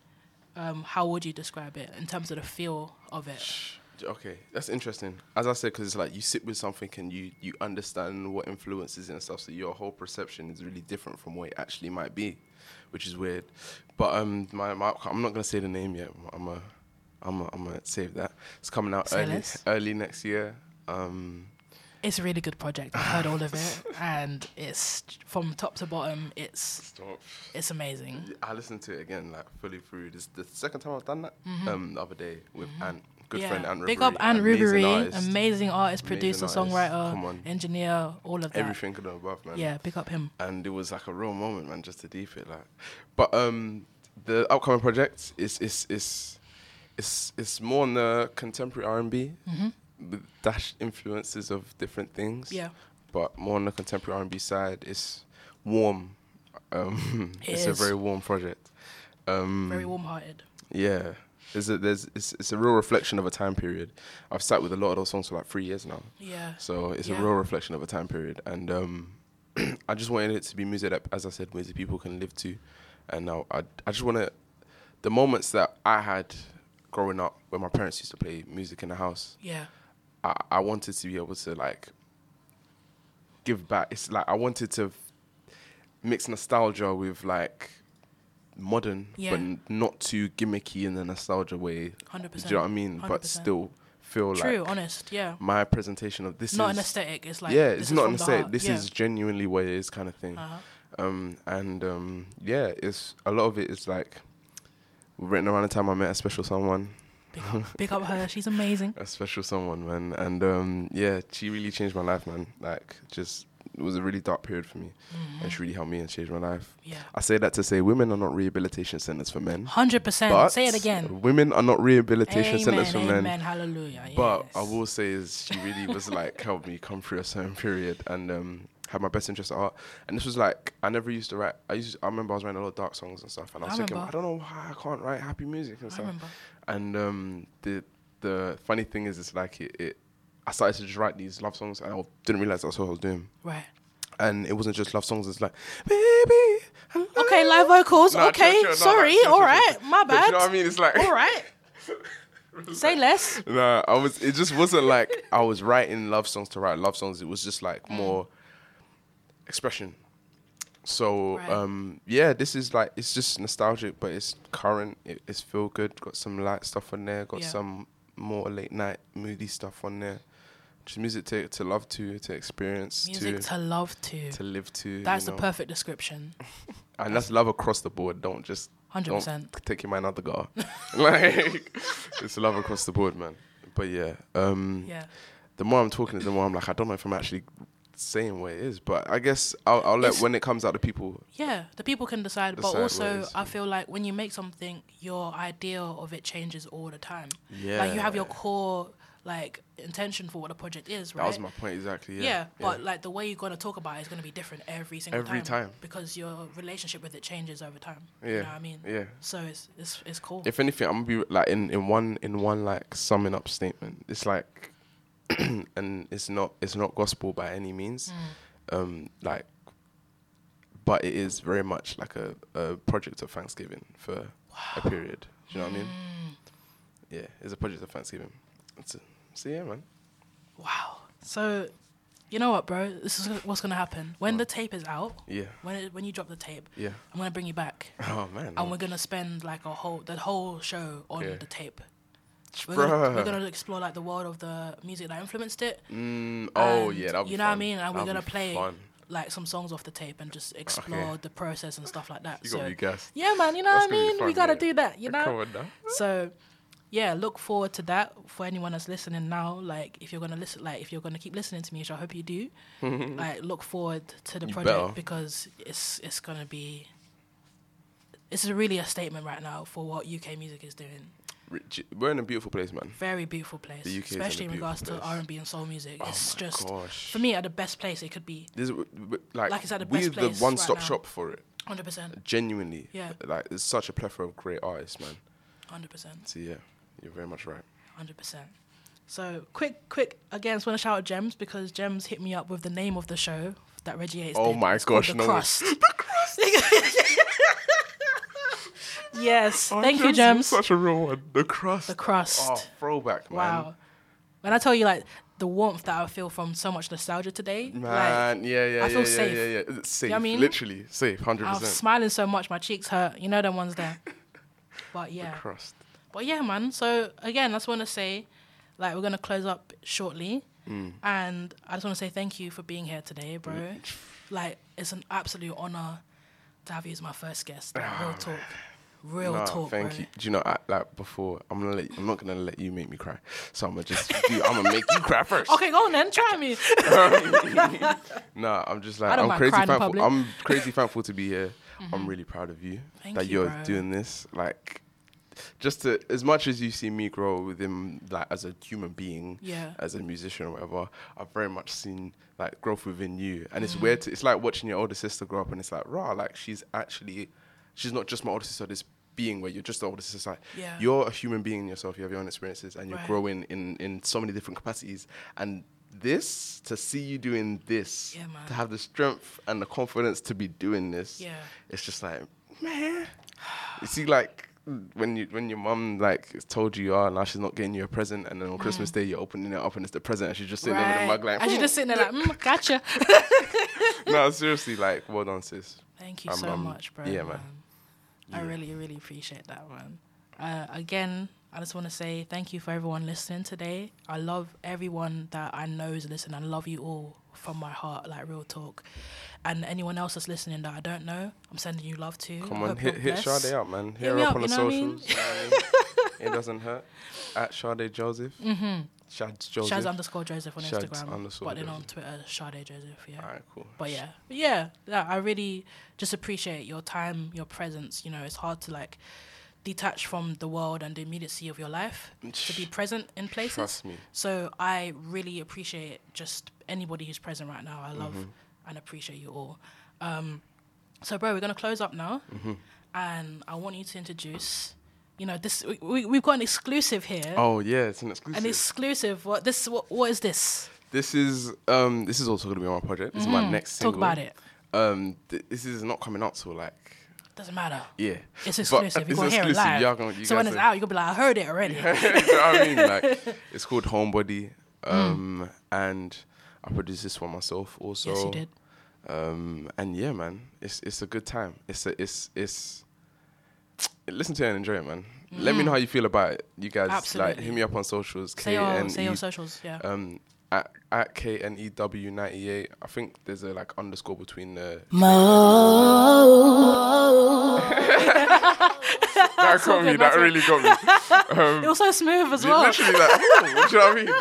Um, how would you describe it in terms of the feel of it? Okay, that's interesting. As I said, because it's like you sit with something and you you understand what influences it and stuff, so your whole perception is really different from what it actually might be, which is weird. But um, my, my I'm not gonna say the name yet. I'm a, I'm a, I'm gonna save that. It's coming out Say early less. early next year. Um, It's a really good project. I've heard all of it, and it's from top to bottom. It's Stop. it's amazing. I listened to it again, like fully through. This is the second time I've done that. Mhm. Um, the other day with Ant, good yeah. friend Ant Big Rubery, up Ant amazing Rubery, artist. amazing artist, producer, artist. songwriter, Come on. engineer, all of that. Everything and above, man. Yeah, pick up him. And it was like a real moment, man, just to deep it, like. But um, the upcoming project is is is is is more on the contemporary R and B, With dash influences of different things. Yeah. But more on the contemporary R and B side, it's warm. Um, It it's a very warm project. Um, Very warm-hearted. Yeah. There's a, there's it's, it's a real reflection of a time period. I've sat with a lot of those songs for like three years now. Yeah. So it's Yeah. a real reflection of a time period, and um, I just wanted it to be music that, as I said, music people can live to, and now I I just want to the moments that I had growing up when my parents used to play music in the house. Yeah. I, I wanted to be able to like give back. It's like I wanted to mix nostalgia with like modern, Yeah. but not too gimmicky in the nostalgia way. 100%, Do you know what I mean? But 100%. still feel True, like honest, yeah. My presentation of this Not is an aesthetic, it's like, yeah, it's not an aesthetic. This yeah. is genuinely what it is, kind of thing. Uh-huh. Um, and um, yeah, it's a lot of it is like written around the time I met a special someone. Big up her, she's amazing. a special someone, man. And um, yeah, she really changed my life, man. Like, just it was a really dark period for me, and she really helped me and changed my life. Mm-hmm. Yeah. I say that to say women are not rehabilitation centers for men. 100%. but Say it again. Women are not rehabilitation Amen, centers for men. amen, hallelujah, But I will say is she really was like helped me come through a certain period and um, had my best interest at heart. And this was like I never used to write. I used I remember I was writing a lot of dark songs and stuff, and I I was thinking remember. I don't know why I can't write happy music and I stuff. remember. And um, the the funny thing is, it's like it, it. I started to just write these love songs, and I didn't realize that's what I was doing. Right. And it wasn't just love songs. It's like, baby. Okay, live vocals. Nah, okay, chill, no, sorry. no, chill, all right, my But you know what I mean? It's like- all right. Say less. No, I was. It just wasn't like I was writing love songs to write love songs. It was just like Mm. more expression. So Right. um, yeah, this is like it's just nostalgic, but it's current. It, it's feel good. Got some light stuff on there. Got Yeah. some more late night moody stuff on there. Just music to to love to to experience Music to love to. to live to. That's the know. perfect description. And that's love across the board. Don't just 100%. don't take your mind out the gar. like it's love across the board, man. But yeah, um, Yeah. The more I'm talking, the more I'm like, I don't know if I'm actually saying what it is, but I guess I'll, I'll let It's- when it comes out, the people. Yeah, the people can decide, but Decide it also is. I feel like when you make something, your idea of it changes all the time. Yeah. Like you have your core like intention for what a project is, right? That was my point exactly. Yeah. Yeah, but like the way you're gonna talk about it is gonna be different every single Every time. because your relationship with it changes over time. Yeah, you know what I mean. yeah. So it's it's it's cool. If anything, I'm gonna be like in, in one in one like summing up statement. It's like, and it's not it's not gospel by any means, Mm. um, like, but it is very much like a, a project of Thanksgiving for a period. Do you know what I mean? Mm. Yeah, it's a project of Thanksgiving. It's a, so yeah, man. Wow. So, you know what, bro? This is what's gonna happen when the tape is out. Yeah. When it, when you drop the tape. Yeah. I'm gonna bring you back. Oh man. And we're gonna spend like a whole the whole show on Yeah. the tape. We're gonna, we're gonna explore like the world of the music that influenced it. Mm, oh yeah, that'll be you know what I mean. And we're gonna play fun. like some songs off the tape and just explore the process and stuff like that. You so gotta be gassed. yeah, man. You know That's what I mean. we gotta yeah. do that. You know. Come on now. So yeah, look forward to that for anyone that's listening now. Like, if you're gonna listen, like, if you're gonna keep listening to me, which I hope you do, like, look forward to the You project better. because it's it's gonna be. It's really a statement right now for what UK music is doing. Rich- We're in a beautiful place, man. Very beautiful place, The UK is in a especially in regards beautiful to. R and B and soul music. Oh it's just gosh. for me at the best place it could be. This is w- w- like, Like it's at the we're the one-stop right shop for it. 100%. Genuinely. Yeah. Like there's such a plethora of great artists, man. Hundred percent. So yeah, you're very much right. Hundred percent. So quick, quick again. I just want to shout out Gems because Gems hit me up with the name of the show that Reggie Yates Oh did. my It's gosh, the no way. crust. yes, Oh, thank you, Gems is Such a real one. The crust. The crust. Oh, throwback, man. Wow. When I tell you like the warmth that I feel from so much nostalgia today, Man, like, yeah, yeah, I yeah, feel yeah, safe. yeah, yeah. It's You know Safe, what I mean? literally safe, hundred percent. I'm percent. smiling so much, my cheeks hurt. You know them ones there. But yeah. The crust. But yeah, man. So again, I just want to say, like, we're gonna close up shortly, Mm. and I just want to say thank you for being here today, bro. Like, it's an absolute honor to have you as my first guest. Like, real talk, real Nah, talk, thank bro. you. Do you know, I, like before, I'm gonna let. I'm not gonna let you make me cry. So I'm gonna just. do, I'm gonna make you cry first. Okay, go on then. Try me. no, I'm just like I'm crazy thankful. I'm crazy thankful to be here. I'm Mhm. really proud of you Thank that you, are doing this. Like, just to as much as you see me grow within, like as a human being, Yeah. as a musician or whatever, I've very much seen like growth within you. And it's Mhm. weird. To, it's like watching your older sister grow up, and it's like, rah, like she's actually, she's not just my older sister. This being where you're just the older society. Yeah. you're a human being in yourself. You have your own experiences, and you're Right. growing in in so many different capacities. And this to see you doing this, Yeah, to have the strength and the confidence to be doing this, Yeah. it's just like man. You see, like when you when your mum like told you, you oh, now she's not getting you a present, and then on Christmas Day you're opening it up and it's the present, and she's just sitting there with a mug like, and she's "Hmm." just sitting there like, mm, gotcha. no, seriously, like, well done, sis. Thank you I'm, so um, much, bro. Yeah, man. I really, really appreciate that, man. Uh, again, I just want to say thank you for everyone listening today. I love everyone that I know is listening. I love you all from my heart, like real talk. And anyone else that's listening that I don't know, I'm sending you love too. Come on, hit hit. Sade up, man. Hit, Hit her up, up, on the you know what I mean? socials. you know what I mean? it doesn't hurt. At Sade Joseph. Mhm. Shad's Joseph. Shaz underscore Joseph on Shad's Instagram, underscore but then on Twitter, Sade Joseph. Yeah. Alright, cool. But yeah, but yeah, yeah, I really just appreciate your time, your presence. You know, it's hard to like detach from the world and the immediacy of your life to be present in places. Trust me. So I really appreciate just anybody who's present right now. I love Mhm. And appreciate you all. Um, so, bro, we're gonna close up now, Mhm. and I want you to introduce. You know, this we, we we've got an exclusive here. Oh yeah, it's an exclusive. An exclusive. What this? What, what is this? This is um this is also gonna be on my project. This is my Mhm. next Talk about it. Um, th- this is not coming out till like Doesn't matter. yeah. It's But exclusive. You're gonna hear it live. Y'all gonna- you so when it's out, you're gonna be like, I heard it already. you know what I mean? Like it's called Homebody. Mm. Um, and I produced this one myself also. Yes, you did. Um, and yeah, man, it's it's a good time. It's a, it's it's listen to it and enjoy it, man. Let me Mhm. know how you feel about it. You guys like hit me up on socials. Say your- KNE say your socials, yeah. Um, at at KNEW ninety eight. I think there's a like underscore between the. that got me. That really got me. Um, it was so smooth as well. Literally like, do you know what I mean?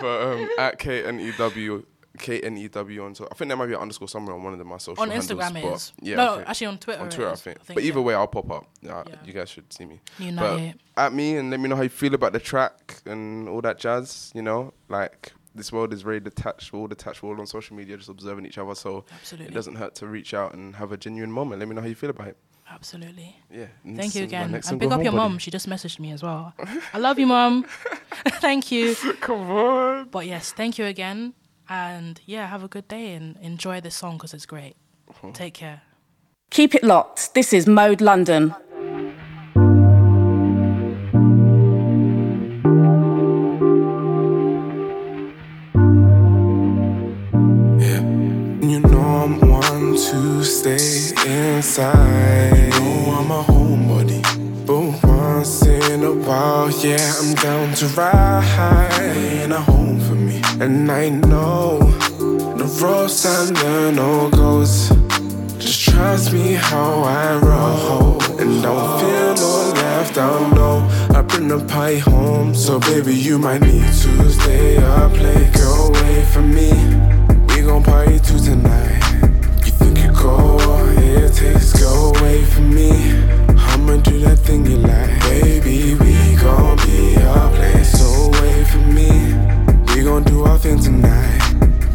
But um, at KNEW. KNEW on so I think there might be an underscore somewhere on one of them my social On handles, Instagram is. Yeah, No, actually on Twitter On it Twitter, I think. I think, But either yeah. way, I'll pop up. Yeah, you guys should see me. United. But at me and let me know how you feel about the track and all that jazz. You know, like this world is very detached. We're all detached. We're all on social media, just observing each other. So Absolutely. it doesn't hurt to reach out and have a genuine moment. Let me know how you feel about it. Absolutely. Yeah. and Thank you again. And pick up your Homebody. mom. She just messaged me as well. I love you, mom. thank you. Come on. But yes, thank you again. And yeah, have a good day and enjoy this song because it's great. Uh-huh. Take care. Keep it locked. This is Mode London. Yeah. You know I'm one to stay inside. know I'm a homebody. But once in a while, yeah, I'm down to ride. Ain't a home for me. And I know the roads and the no goes. Just trust me how I roll. And don't feel no left out, no. I bring the pie home. So, baby, you might need to stay up late. Go away from me. We gon' party too tonight. You think you're go, it takes go away from me. I'ma do that thing you like. Baby, we gon' be a place away from me. We gon' do our thing tonight.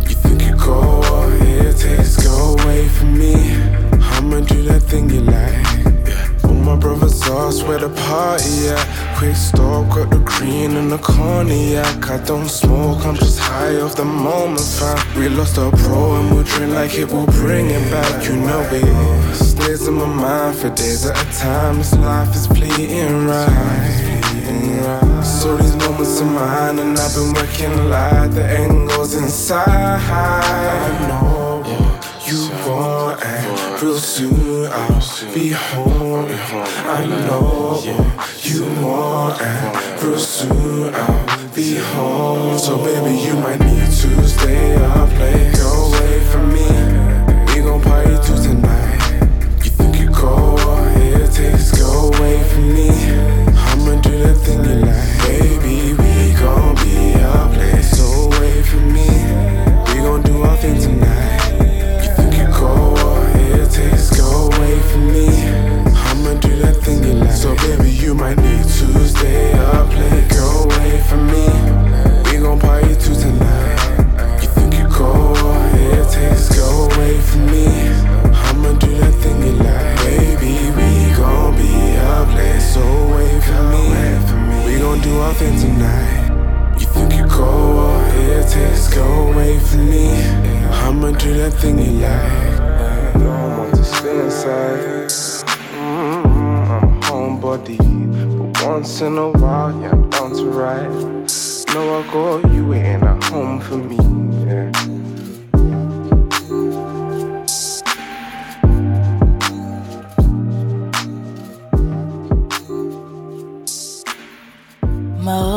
You think you go, it takes go away from me. I'ma do that thing you like. My brothers sauce where the party at. Quick stop, got the green and the cognac. I don't smoke, I'm just high off the moment, fam. We lost our pro and we'll drink like it will bring it back. You know it stays in my mind for days at a time. This life is fleeting right. So these moments are mine, and I've been working a lot. The end goes inside. I know you want, real soon I'll be home. I know you want, and real soon I'll be home. So baby, you might need to stay up late, go away from me. We gon' party too tonight. You think you go, it takes go away from me. I'ma do that thing you like, baby. We gon' be a place away from me. We gon' do our thing tonight. Do that thing you like, so baby, you might need to stay up late, go away from me. We gon' party too tonight. You think you go, it takes go away from me. I'ma do that thing you like, baby. We gon' be a So away from me. We gon' do our thing tonight. You think you go, it takes go away from me. I'ma do that thing you like. I want to stay inside. Own body. But once in a while, yeah, I'm down to ride. Know I got you waiting at home for me, yeah. My